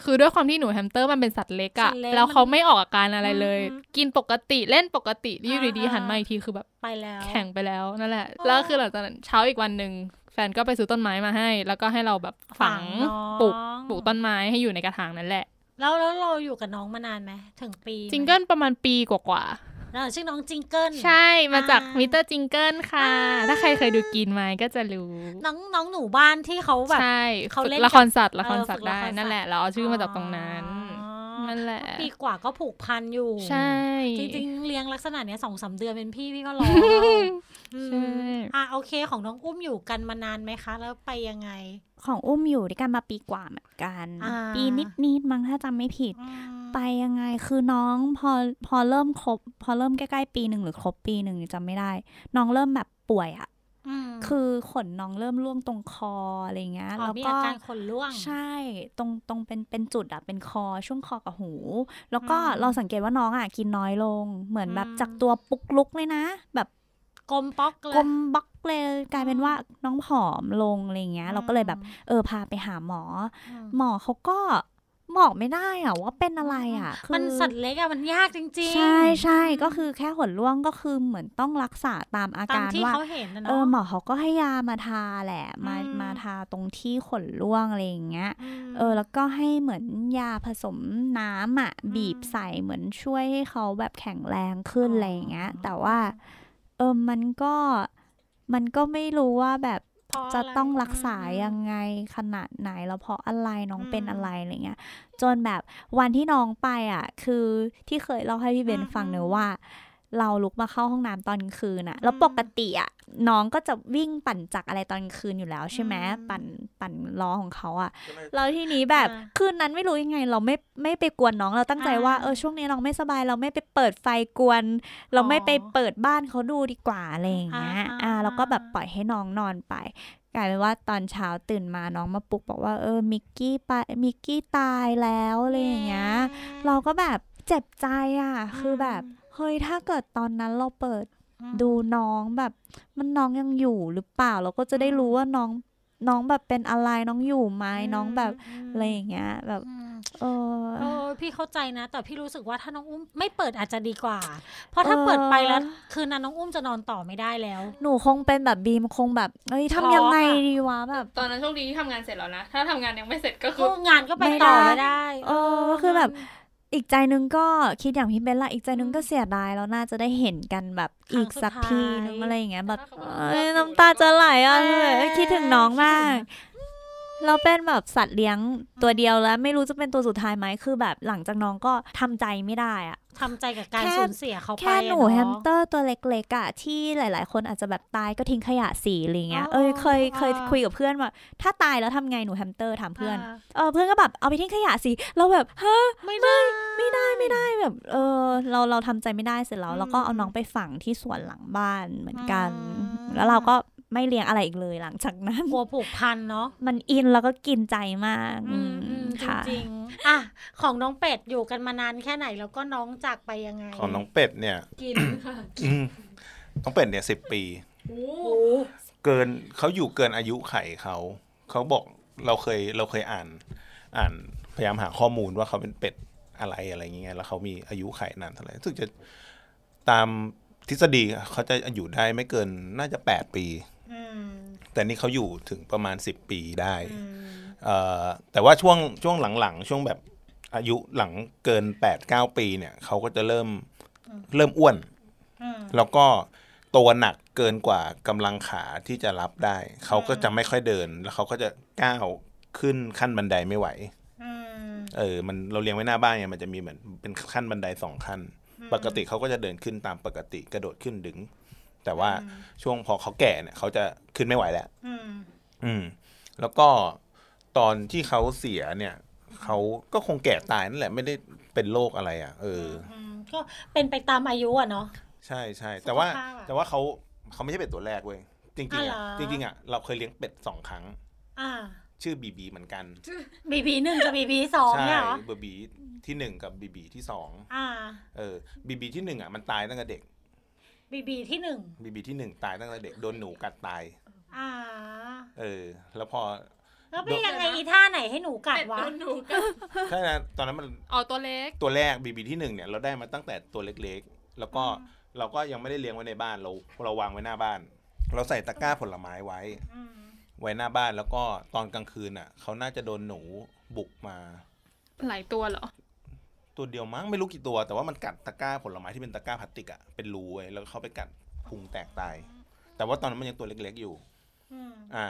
Speaker 4: คือด้วยความที่หนูแฮมสเตอร์มันเป็นสัตว์เล็ก
Speaker 3: สั
Speaker 4: อะ
Speaker 3: ตว์เล็ก
Speaker 4: แล้วเขาไม่ออกอาการอะไรเลย
Speaker 3: อืม
Speaker 4: กินปกติเล่นปกติอยู่ดี
Speaker 3: อ่า
Speaker 4: ๆหันมาอีกทีคือแบบ
Speaker 3: ไปแล้ว
Speaker 4: แข็งไปแล้วนั่นแหละ
Speaker 3: อ๋อ
Speaker 4: แล้วคือหลังจากนั้นเช้าอีกวันหนึ่งแฟนก็ไปซื้อต้นไม้มาให้ แล้วก็ให้เราแบบฝัง
Speaker 3: น้อง
Speaker 4: ปลูกปลูกต้นไม้ให้อยู่ในกระถางนั่นแหละ
Speaker 3: แล้วแล้วเราอยู่กับน้องมานานไหมถึงปีไหม
Speaker 4: Jingleประมาณปีกว่า
Speaker 3: เออ ชื่อน้องจิงเกิล
Speaker 4: ๆใช่มาจาก
Speaker 3: อ่ามิ
Speaker 4: มิสเตอร์จิงเกิลค่ะ
Speaker 3: อ่า
Speaker 4: ถ้าใครเคยดู Green Mile ก็จะรู้
Speaker 3: น้องน้องหนูบ้านที่เขาแบบ
Speaker 4: ใช่
Speaker 3: เขา
Speaker 4: ฝึก
Speaker 3: เล่น
Speaker 4: ละครสัตว์ละคร
Speaker 3: เออ
Speaker 4: สัตว์
Speaker 3: ฝึกละ
Speaker 4: ได้
Speaker 3: ครสัตว์
Speaker 4: นั่นแหละเราเอาชื่อมาจากตรงนั้น
Speaker 3: อ๋อ
Speaker 4: นั่นแหละ
Speaker 3: ปีกว่าก็ผูกพันอยู่
Speaker 4: ใช่
Speaker 3: จริงๆ เลี้ยงลักษณะเนี้ยสองสามเดือนเป็นพี่พี่ก็ร้องอืม
Speaker 4: ใช่
Speaker 3: อะโอเคของน้องอุ้มอยู่กันมานานไหมคะ แล้วไปยังไง
Speaker 6: ของอุ้มอยู่ด้วยกันมาปีกว่าเหมือนกัน
Speaker 3: อ่า
Speaker 6: ปีนิดๆมั้งถ้าจำไม่ผิด
Speaker 3: อืม
Speaker 6: ไปยังไงคือน้องพอพอเริ่มครบ พอเริ่มใกล้ๆปีหนึ่งหรือครบปีหนึ่งจำไม่ได้ น้องเริ่มแบบป่วยอะ
Speaker 3: ม
Speaker 6: คือขนน้องเริ่มร่วงตรงคออะไรเงี้ย
Speaker 3: อ๋อ
Speaker 6: แล้ว
Speaker 3: มี
Speaker 6: ก็
Speaker 3: อาการขนร่วง
Speaker 6: ใช่ตรงตรงเป็นเป็นจุดอะเป็นคอช่วงคอกับหู แล้วก็
Speaker 3: อืม
Speaker 6: เราสังเกตว่าน้องอะกินน้อยลง เหมือนแบบ
Speaker 3: อืม
Speaker 6: จากตัวปุกลุกเลยนะ แบบ
Speaker 3: กลมป๊อกเลย
Speaker 6: กลมบล็อกเลยกลายเป็นว่าน้องผอมลงอะไรเงี้ย เราก็เลยแบบ เออพาไปหาหมอ
Speaker 3: อืม
Speaker 6: หมอเขาก็ บอกไม่ได้อะว่าเป็นอะไรอะคือ
Speaker 3: มันสัตว์เล็กอะมันยากจริง ๆ
Speaker 6: ใช่ใช่ก็คือแค่ขนร่วงก็คือเหมือนต้องรักษาตามอา
Speaker 3: ตาม
Speaker 6: การ
Speaker 3: ที่
Speaker 6: ว่า
Speaker 3: เขาเห็นนะ
Speaker 6: เออ
Speaker 3: เนาะ
Speaker 6: หมอเขาก็ให้ยามาทาแหละ มา
Speaker 3: อืม
Speaker 6: มาทาตรงที่ขนร่วงอะไรอย่างเงี้ย
Speaker 3: ม
Speaker 6: เออแล้วก็ให้เหมือนยาผสมน้ำอะ
Speaker 3: อืม
Speaker 6: บีบใส่เหมือนช่วยให้เขาแบบแข็งแรงขึ้น
Speaker 3: อ๋ออ
Speaker 6: อะไรอย่างเงี้ย แต่ว่าเออมันก็มันก็ไม่รู้ว่าแบบ
Speaker 3: เพรา
Speaker 6: จะ
Speaker 3: ไร
Speaker 6: ต้องรักษา
Speaker 3: อืม
Speaker 6: ยังไงขนาดไหนแล้วเพราะอะไรน้อง
Speaker 3: อืม
Speaker 6: เป็นอะไรอะไรเงี้ย จนแบบวันที่น้องไปอะ คือที่เคยเล่าให้พี่เบน
Speaker 3: อืม
Speaker 6: ฟังเน
Speaker 3: อื
Speaker 6: อะ
Speaker 3: ม
Speaker 6: ว่า เราลุกมาเข้าห้องน้ำตอนกลางคืนอะ
Speaker 3: อืม
Speaker 6: แล้วปกติอะน้องก็จะวิ่งปั่นจักรอะไรตอนกลางคืนอยู่แล้วใช่ไหม
Speaker 3: อืม
Speaker 6: ปั่นปั่นล้อของเขาอะ
Speaker 5: ก็เลย
Speaker 6: แล้วทีนี้แบบ
Speaker 3: อ่า
Speaker 6: คืนนั้นไม่รู้ยังไง เราไม่ไม่ไปกวนน้องเราตั้งใจว่า
Speaker 3: อ่า
Speaker 6: เออช่วงนี้น้องไม่สบายเราไม่ไปเปิดไฟกวน เราไม่ไปเปิดบ้านเขาดูดีกว่าอะไรอย่างเงี้ย
Speaker 3: อ่า
Speaker 6: อ่า
Speaker 3: อ่า
Speaker 6: เราก็แบบปล่อยให้น้องนอนไปกลายเป็นว่าตอนเช้าตื่นมาน้องมาปลุกบอกว่าเออมิกกี้ไปมิกกี้ตายแล้วอะไรอย่างเงี้ยเราก็แบบเจ็บใจอะคือแบบ เฮ้ยถ้าเกิดตอนนั้นเราเปิด
Speaker 3: อืม
Speaker 6: ดูน้องแบบ มันน้องยังอยู่หรือเปล่า เราก็จะได้รู้ว่าน้องน้องแบบเป็นอะไรน้องอยู่ไหมน้องแบบอะไรอย่างเงี้ยแบบ
Speaker 3: อืม
Speaker 6: เออ
Speaker 3: เออพี่เข้าใจนะ แต่พี่รู้สึกว่าถ้าน้องอุ้มไม่เปิดอาจจะดีกว่า เพราะถ้า
Speaker 6: เออ
Speaker 3: เปิดไปแล้วคืนนั้นน้องอุ้มจะนอนต่อไม่ได้แล้ว
Speaker 6: หนูคงเป็นแบบบีมคงแบบเอ้ย
Speaker 4: ช็อก
Speaker 6: ทำยังไง
Speaker 4: อะ
Speaker 6: ดีวะแบบ
Speaker 4: ตอนนั้นโชคดีที่ทำงานเสร็จแล้วนะ ถ้าทำงานยังไม่เสร็จก็คื
Speaker 3: คือองานก็ไปต่อไม่ได้
Speaker 6: เออก็คือแบบ อีกใจนึงก็คิดอย่างพี่เบนละอีกใจนึงก็เสียดายแล้วน่าจะได้เห็นกันแบบอีกสักทีนึงอะไรอย่างเงี้ยแบบเอ้ยน้ำตาจะไหลอะเอ้ยคิดถึงน้องมาก เราเป็นแบบสัตว์เลี้ยงตัวเดียวแล้ว ไม่รู้จะเป็นตัวสุดท้ายไหมคือแบบหลังจากน้องก็ทำใจไม่ได้อะ
Speaker 3: ทำใจกับการ
Speaker 6: แค่
Speaker 3: สูญเสียเขาไป
Speaker 6: แค่หนู
Speaker 3: อะเาะ
Speaker 6: แฮมสเตอร์ตัวเล็กๆอะที่หลาย ๆ คนอาจจะแบบตายก็ทิ้งขยะสีอะไรเงี้ย
Speaker 3: อ๋อ
Speaker 6: เอ้ยเคยเคย
Speaker 3: อ่า
Speaker 6: คุยกับเพื่อนว่าถ้าตายแล้วทำไงหนูแฮมสเตอร์ถามเพื่อน
Speaker 3: อ่า
Speaker 6: เออเพื่อนก็แบบเอาไปทิ้งขยะสิเราแบบฮะ
Speaker 3: ไม่ได้
Speaker 6: ไม่ได้ไม่ได้แบบเออเราเราทำใจไม่ได้เสร็จแล้ว
Speaker 3: อืม
Speaker 6: เราก็เอาน้องไปฝังที่สวนหลังบ้านเหมือนกัน
Speaker 3: อืม
Speaker 6: แล้วเราก็ ไม่เลี้ยงอะไรอีกเลยหลังจากนั้น
Speaker 3: กลัวผูกพันเนาะ
Speaker 6: มันอินแล้วก็กินใจมาก
Speaker 3: อืม
Speaker 6: อื
Speaker 3: อื
Speaker 6: ม
Speaker 3: มจ
Speaker 6: ค่ะ
Speaker 3: ริงๆอะของน้องเป็ดอยู่กันมานานแค่ไหนแล้วก็น้องจากไปยังไง
Speaker 5: ของน้องเป็ดเนี่ย
Speaker 4: กินค่ะ
Speaker 5: อืมน้องเป็ดเนี่ยสิบปี
Speaker 4: โอ้
Speaker 3: โอ้
Speaker 5: เกินเขาอยู่เกินอายุไขเขาเขาบอกเราเคยเราเคยอ่าน อ่านพยายามหาข้อมูลว่าเขาเป็นเป็ดอะไรอะไรอย่างเงี้ยแล้วเขามีอายุไขนานเท่าไหร่รู้สึกจะตามทฤษฎีเขาจะอยู่ได้ไม่เกินน่าจะแปดปี
Speaker 3: อืม
Speaker 5: แต่นี่เขาอยู่ถึงประมาณสิบปีได้
Speaker 3: อืม
Speaker 5: เอ่อแต่ว่าช่วงช่วงหลังๆ ช่วงแบบอายุหลังเกินแปดเก้าปีเนี่ยเขาก็จะเริ่มเริ่มอ้วน
Speaker 3: อืม
Speaker 5: แล้วก็ตัวหนักเกินกว่ากำลังขาที่จะรับได้ เขาก็จะไม่ค่อยเดิน แล้วเขาก็จะก้าวขึ้นขั้นบันไดไม่ไหว
Speaker 3: อืม
Speaker 5: เออ มันเราเลี้ยงไว้หน้าบ้านไงมันจะมีเหมือนเป็นขั้นบันไดสองขั้น ปกติเขาก็จะเดินขึ้นตามปกติกระโดดขึ้นดึง แต่ว่าช่วงพอเขาแก่เนี่ยเขาจะขึ้นไม่ไหวแล้ว
Speaker 3: อืม
Speaker 5: อืม แล้วก็ตอนที่เขาเสียเนี่ยเขาก็คงแก่ตายนั่นแหละไม่ได้เป็นโรคอะไร อะ เออ
Speaker 3: อืมก็เป็นไปตามอายุอะเนาะ
Speaker 5: ใช่ใช่แต่ว่า
Speaker 3: สุขภาพอะ
Speaker 5: แต่ว่าเขาเขาไม่ใช่เป็ดตัวแรกเว้ยจริงๆ
Speaker 3: อ๋อ
Speaker 5: อะ
Speaker 3: เหรอ
Speaker 5: จริงๆอะเราเคยเลี้ยงเป็ดสองครั้ง
Speaker 3: อ่า
Speaker 5: ชื่อบีบีเหมือนกัน
Speaker 3: บีบีหนึ่งกับบีบีสอง
Speaker 5: ใช่
Speaker 3: เนี่ยเหรอ
Speaker 5: เบบีที่หนึ่งกับบีบีที่สอง
Speaker 3: อ่า
Speaker 5: เออบีบีที่หนึ่งอะมันตายตั้งแต่เด็ก
Speaker 3: บีบีที่หนึ่ง
Speaker 5: บีบีที่หนึ่งตายตั้งแต่เด็กโดนหนูกัดตาย
Speaker 3: อ่า
Speaker 5: เออ แล้วพอ
Speaker 3: แล้วเป็นยังไงอีท่าไหนให้หนูกัด
Speaker 4: เป็ด
Speaker 3: วะ
Speaker 4: โดนหนูกัด
Speaker 5: ใช่นะตอนนั้นมัน
Speaker 4: เอาตัวเล็ก
Speaker 5: ตัวแรกบีบีที่หนึ่งเนี่ยเราได้มาตั้งแต่ตัวเล็กๆ แล้วก็เราก็ยังไม่ได้เลี้ยงไว้ในบ้านเราเราวางไว้หน้าบ้าน เราใส่ตะกร้าผลไม้ไว้
Speaker 3: อืม
Speaker 5: ไว้หน้าบ้านแล้วก็ตอนกลางคืนอะเขาน่าจะโดนหนูบุกมา
Speaker 4: หลายตัวเหรอ
Speaker 5: ตัวเดียวมั้งไม่รู้กี่ตัว แต่ว่ามันกัดตะกร้าผลไม้ที่เป็นตะกร้าพลาสติกอะเป็นรูไว้แล้วเข้าไปกัดพุงแตกตาย แต่ว่าตอนนั้นมันยังตัวเล็กๆอยู่
Speaker 3: อืม
Speaker 5: อ่า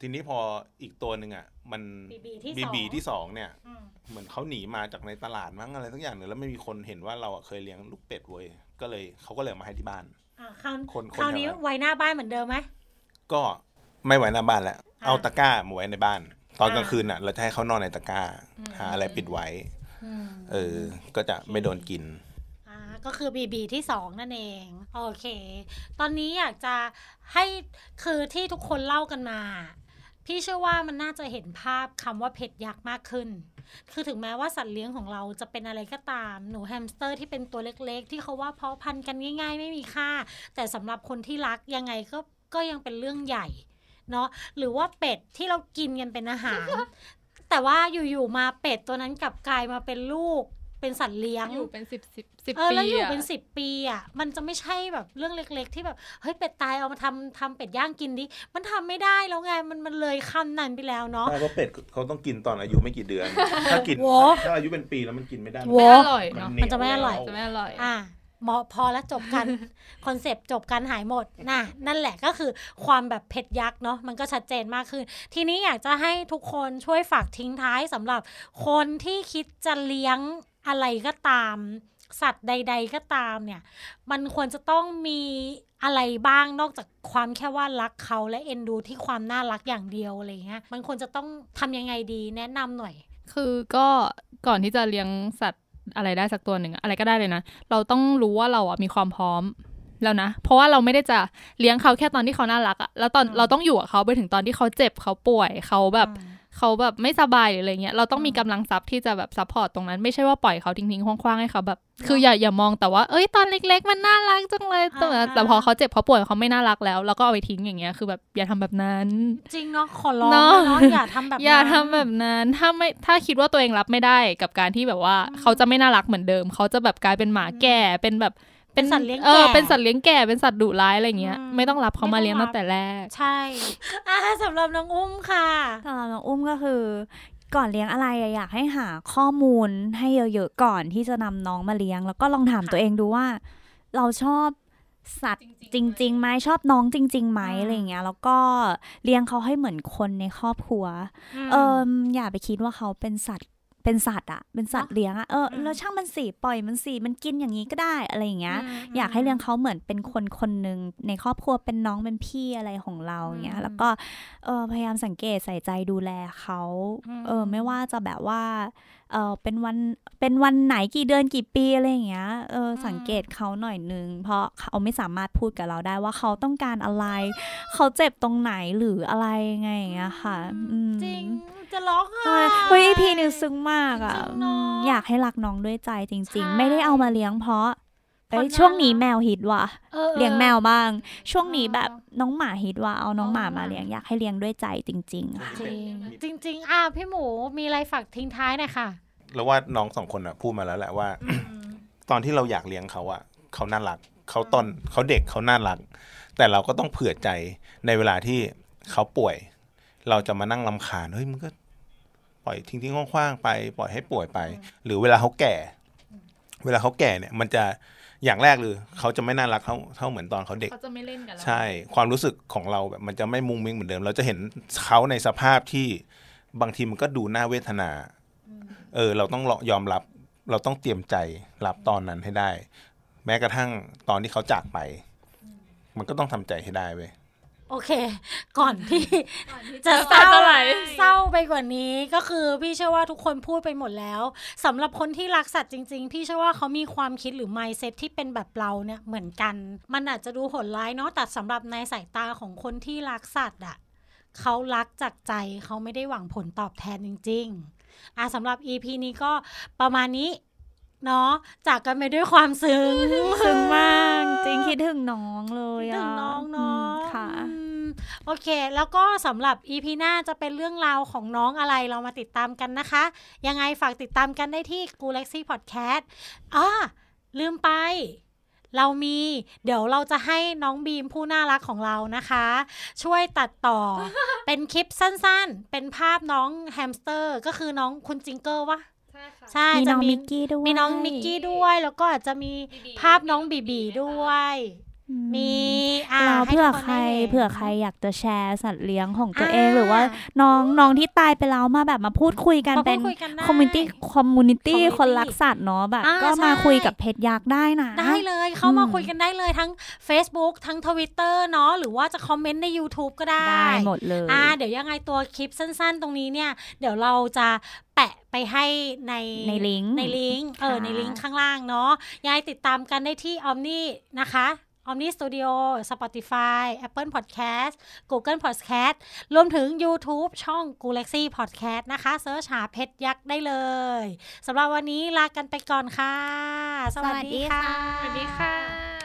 Speaker 5: ทีนี้พออีกตัวหนึ่งอะมัน
Speaker 3: BB ที่
Speaker 5: บี
Speaker 3: สอง
Speaker 5: บีที่สองเนี่ย
Speaker 3: อืม
Speaker 5: เหมือนเขาหนีมาจากในตลาดมั้งอะไรสักอย่างหนึ่งแล้วไม่มีคนเห็นว่าเราอะเคยเลี้ยงลูกเป็ดเว้ยก็เลยเขาก็เลยเอามาให้ที่บ้าน
Speaker 3: อ่าคราว
Speaker 5: คนคน
Speaker 3: คราวนี้
Speaker 5: แถวนั้น
Speaker 3: ไว้หน้าบ้านเหมือนเดิมไหม
Speaker 5: ก็ไม่ไว้หน้าบ้านแล้ว
Speaker 3: อ่า
Speaker 5: เอาตะกร้ามาไว้ในบ้าน ตอน
Speaker 3: อ่าก
Speaker 5: ลางคืนอะ เราจะให้เขานอนในตะกร้าหาอะไรปิดไว้
Speaker 3: อืม
Speaker 5: เออ ก็จะไม่โดนกิน
Speaker 3: อ่าก็คือบีบีที่สองนั่นเอง โอเค ตอนนี้อยากจะให้คือที่ทุกคนเล่ากันมา พี่เชื่อว่ามันน่าจะเห็นภาพคำว่า pet ยักษ์มากขึ้น คือถึงแม้ว่าสัตว์เลี้ยงของเราจะเป็นอะไรก็ตาม หนูแฮมสเตอร์ที่เป็นตัวเล็กๆ ที่เขาว่าเพาะพันธุ์กันง่าย ๆ ไม่มีค่า แต่สำหรับคนที่รักยังไงก็ก็ยังเป็นเรื่องใหญ่เนาะหรือว่าเป็ดที่เรากินกันเป็นอาหาร แต่ว่าอยู่ๆมาเป็ดตัวนั้นกลับกลายมาเป็นลูกเป็นสัตว์เลี้ยง
Speaker 4: อยู่เป็นสิบสิบสิบ
Speaker 3: เออ
Speaker 4: ปี
Speaker 3: แล้วอยู่
Speaker 4: อะ
Speaker 3: เป็นสิบปีอะมันจะไม่ใช่แบบเรื่องเล็ก ๆ ที่แบบเฮ้ยเป็ดตายเอามาทำทำเป็ดย่างกินดิมันทำไม่ได้แล้วไงมันมันเลยคำนั้นไปแล้วเนาะ
Speaker 5: ใช่เพราะเป็ดเขาต้องกินตอนอายุไม่กี่เดือน ถ้ากิน
Speaker 3: โว้
Speaker 5: ถ้าอายุเป็นปีแล้วมันกินไม่ได้
Speaker 3: โว้
Speaker 4: ไม่อร่อยเนาะ
Speaker 5: เหว
Speaker 3: มันจะไม่อร่อย
Speaker 5: แล้ว
Speaker 4: จะไม่อร่อย
Speaker 3: อะเหมาะพอแล้วจบกันคอนเซปต์จบกันหายหมดนะนั่นแหละก็คือความแบบเผ็ดยักษ์เนาะมันก็ชัดเจนมากขึ้น ทีนี้อยากจะให้ทุกคนช่วยฝากทิ้งท้ายสำหรับคนที่คิดจะเลี้ยงอะไรก็ตาม สัตว์ใด ๆ ก็ตามเนี่ย มันควรจะต้องมีอะไรบ้างนอกจากความแค่ว่ารักเขาและเอ็นดูที่ความน่ารักอย่างเดียวอะไรเงี้ยมันควรจะต้องทำยังไงดีแนะนำหน่อย
Speaker 4: คือก็ก่อนที่จะเลี้ยงสัตว์ อะไรได้สักตัวหนึ่งอะอะไรก็ได้เลยนะ เราต้องรู้ว่าเราอะมีความพร้อมแล้วนะ เพราะว่าเราไม่ได้จะเลี้ยงเขาแค่ตอนที่เขาน่ารักอะแล้วตอน
Speaker 3: อืม
Speaker 4: เราต้องอยู่กับเขาไปถึงตอนที่เขาเจ็บเขาป่วยเขาแบบ
Speaker 3: อืม
Speaker 4: เขาแบบไม่สบายหรืออะไรเงี้ยเราต้องมี
Speaker 3: อืม
Speaker 4: กำลังทรัพย์ที่จะแบบ support ตรงนั้น ไม่ใช่ว่าปล่อยเขาทิ้งๆคว้างๆให้เขาแบบ คืออย่าอย่ามองแต่ว่าเอ้ยตอนเล็ก ๆ มันน่ารักจังเลยแต่
Speaker 3: อ่า
Speaker 4: แต่พอเขาเจ็บเขาป่วยเขาไม่น่ารักแล้วแล้วก็เอาไปทิ้งอย่างเงี้ยคือแบบอย่าทำแบบนั้น
Speaker 3: จริงเนาะขอร้อง
Speaker 4: เนอะ
Speaker 3: เนาะอย่าทำแบบนั้น
Speaker 4: อย่าทำแบบนั้นถ้าไม่ถ้าคิดว่าตัวเองรับไม่ได้กับการที่แบบว่าเขาจะไม่น่ารักเหมือนเดิม เขาจะแบบกลายเป็นหมาแก่เป็นแบบ
Speaker 3: เป็นสัตว์เลี้ยง
Speaker 4: เออ
Speaker 3: แก่
Speaker 4: เป็นสัตว์เลี้ยงแก่เป็นสัตว์ดุร้ายอะไรเงี้ย
Speaker 3: อืม
Speaker 4: ไม่ต้องรับเขามา
Speaker 3: ไม่ต้อง
Speaker 4: เลี้ยง
Speaker 3: รับ
Speaker 4: ตั้งแต่แรก
Speaker 3: ใช่อ่าสำหรับน้องอุ้มค่ะ
Speaker 6: สำหรับน้องอุ้มก็คือ ก่อนเลี้ยงอะไรอะอยากให้หาข้อมูลให้เยอะๆก่อนที่จะนำน้องมาเลี้ยง แล้วก็ลองถาม
Speaker 3: ค่ะ
Speaker 6: ตัวเองดูว่า เราชอบสัตว์จริงๆไหมชอบน้องจริงๆไหม
Speaker 3: อืม
Speaker 6: อะไรอย่างเงี้ย แล้วก็เลี้ยงเขาให้เหมือนคนในครอบครัว เอออย่าไปคิดว่าเขาเป็นสัตว์ เป็นสัตว์อะเป็นสัตว์เลี้ยงอะเออ
Speaker 3: อืม
Speaker 6: แล้วช่างมันสิปล่อยมันสิมันกินอย่างนี้ก็ได้อะไรอย่างเงี้ย
Speaker 3: ม
Speaker 6: อยากให้เลี้ยงเขาเหมือนเป็นคนคนหนึ่งในครอบครัวเป็นน้องเป็นพี่อะไรของเราอย่างเงี้
Speaker 3: อื
Speaker 6: ย
Speaker 3: ม
Speaker 6: แล้วก็เออพยายามสังเกตใส่ใจดูแลเขา
Speaker 3: อืม
Speaker 6: เออไม่ว่าจะแบบว่าเออเป็นวันเป็นวันไหนกี่เดือนกี่ปีอะไรอย่างเงี้ยเอออ
Speaker 3: ม
Speaker 6: สังเกตเขาหน่อยนึง เพราะเขาไม่สามารถพูดกับเราได้ว่าเขาต้องการอะไร เขาเจ็บตรงไหนหรืออะไรยังไงอย่างเงี้ยค่ะอืม
Speaker 3: จริง จะร้องไห้
Speaker 6: ใช่เฮ้ยพีนึงซึ้งมากอะ
Speaker 3: จริงๆเนอะ
Speaker 6: อืมอยากให้รักน้องด้วยใจจริง
Speaker 3: ใช่
Speaker 6: ๆไม่ได้เอามาเลี้ยงเพราะ
Speaker 3: เพราะ
Speaker 6: เอ้ย
Speaker 3: น่า
Speaker 6: ช่วงนี้
Speaker 3: รัก
Speaker 6: แมวฮิตว่ะ
Speaker 3: ออออ
Speaker 6: เลี้ยงแมวบ้าง ช่วงนี้
Speaker 3: เออ
Speaker 6: แบบน้องหมาฮิตว่ะเอาน้องหมา
Speaker 3: อ๋อ
Speaker 6: มาเลี้ยงอยากให้เลี้ยงด้วยใจจริงๆค่ะ
Speaker 3: จริงจริงๆอะพี่หมูมีอะไรฝากทิ้งท้ายหน่อยค่ะ
Speaker 5: แล้วว่าน้องสองคนอะพูดมาแล้วแหละว่า ตอนที่เราอยากเลี้ยงเขาอะเขาน่ารักเขาตอนเขาเด็กเขาน่ารัก แต่เราก็ต้องเผื่อใจในเวลาที่เขาป่วย เราจะมานั่งลำคาญเฮ้ยมันก็ปล่อยทิ้งทิ้งๆคว้างๆไป ปล่อยให้ป่วยไป หรือเวลาเขาแก่ เวลาเขาแก่เนี่ย มันจะอย่างแรกเลยเขาจะไม่น่ารักเท่าเท่าเหมือนตอนเขาเด็ก
Speaker 4: เขาจะไม่เล่นกับเรา
Speaker 5: ใช่ ความรู้สึกของเราแบบมันจะไม่มุงมิ้งเหมือนเดิม เราจะเห็นเขาในสภาพที่บางทีมันก็ดูน่าเวทนา เออ เราต้องยอมรับ เราต้องเตรียมใจรับตอนนั้นให้ได้ แม้กระทั่งตอนที่เขาจากไป มันก็ต้องทำใจให้ได้เว้ย
Speaker 3: โอเค ก่อนที่จะ
Speaker 4: จะ
Speaker 3: เศร้า
Speaker 4: จะไหล
Speaker 3: เศร้าไปกว่านี้ก็คือพี่เชื่อว่าทุกคนพูดไปหมดแล้วสำหรับคนที่รักสัตว์จริง ๆ พี่เชื่อว่าเขามีความคิดหรือ mindset ที่เป็นแบบเราเนี่ยเหมือนกัน มันอาจจะดูโหดร้ายเนาะแต่สำหรับในสายตาของคนที่รักสัตว์อะเขารักจากใจเขาไม่ได้หวังผลตอบแทนจริง ๆอะสำหรับ EP นี้ก็ประมาณนี้ เนาะจากกันไปด้วยความซึ้ง
Speaker 6: ซึ้งมากจริงคิดถึงน้องเลย
Speaker 3: คิด
Speaker 6: อะ
Speaker 3: ถึงน้องเนาะ
Speaker 6: อืมค่ะ
Speaker 3: อืมโอเค แล้วก็สำหรับ EP หน้าจะเป็นเรื่องราวของน้องอะไรเรามาติดตามกันนะคะ ยังไงฝากติดตามกันได้ที่ g u l a x y Podcast อ่าลืมไป เรามี เดี๋ยวเราจะให้น้องบีมผู้น่ารักของเรานะคะ ช่วยตัดต่อ เป็นคลิปสั้นๆ เป็นภาพน้องแฮมสเตอร์ ก็คือน้องคุณจิงเกิลวะ
Speaker 4: ใช่ค่ะ
Speaker 3: ใช่
Speaker 6: มี
Speaker 3: จะ
Speaker 6: น้องมิกกี้ด้วย
Speaker 3: มีน้องมิกกี้ด้วย แล้วก็อาจจะมี
Speaker 4: บีบี
Speaker 3: ภาพน้องบีบีด้วย
Speaker 6: อื ม
Speaker 3: มีอ่า
Speaker 6: เรา
Speaker 3: ให้
Speaker 6: เผื่อ
Speaker 3: ทุกน
Speaker 6: ใคร
Speaker 3: ได้ห็น
Speaker 6: เผื่อใครอยากจะแชร์สัตว์เลี้ยงของตัว
Speaker 3: อ่า
Speaker 6: เองหรือว่าน้องน้องที่ตายไปแล้วมาแบบมาพูดคุยกัน
Speaker 3: มาพูด
Speaker 6: เป็น
Speaker 3: คุยกันได้
Speaker 6: community community
Speaker 3: community
Speaker 6: คนรักสัตว์เนาะแบบ
Speaker 3: อ่า
Speaker 6: ก็มา
Speaker 3: ใช่
Speaker 6: คุยกับเพชรยักษ์ได้นะ
Speaker 3: ได้เลยเข้ามา
Speaker 6: อืม
Speaker 3: คุยกันได้เลยทั้ง Facebook ทั้ง Twitter เนาะหรือว่าจะคอมเมนต์ใน YouTube ก็ได้
Speaker 6: ได้หมดเลย
Speaker 3: อ่าเดี๋ยวยังไงตัวคลิปสั้น ๆ ตรงนี้เนี่ย เดี๋ยวเราจะแปะไปให้ใน
Speaker 6: ในลิงก์
Speaker 3: ในลิงก์เออ
Speaker 6: ค่ะ
Speaker 3: ในลิงก์ข้างล่างเนาะยังไงติดตามกันได้ที่ Omni นะคะ Omni Studio Spotify Apple Podcast Google Podcast รวมถึง YouTube ช่อง Galaxy Podcast นะคะเซิร์ชหาเพชรยักษ์ได้เลยสำหรับวันนี้ลากันไปก่อนค่ะ สวัสดีค่ะ
Speaker 4: สวัสดีค่ะ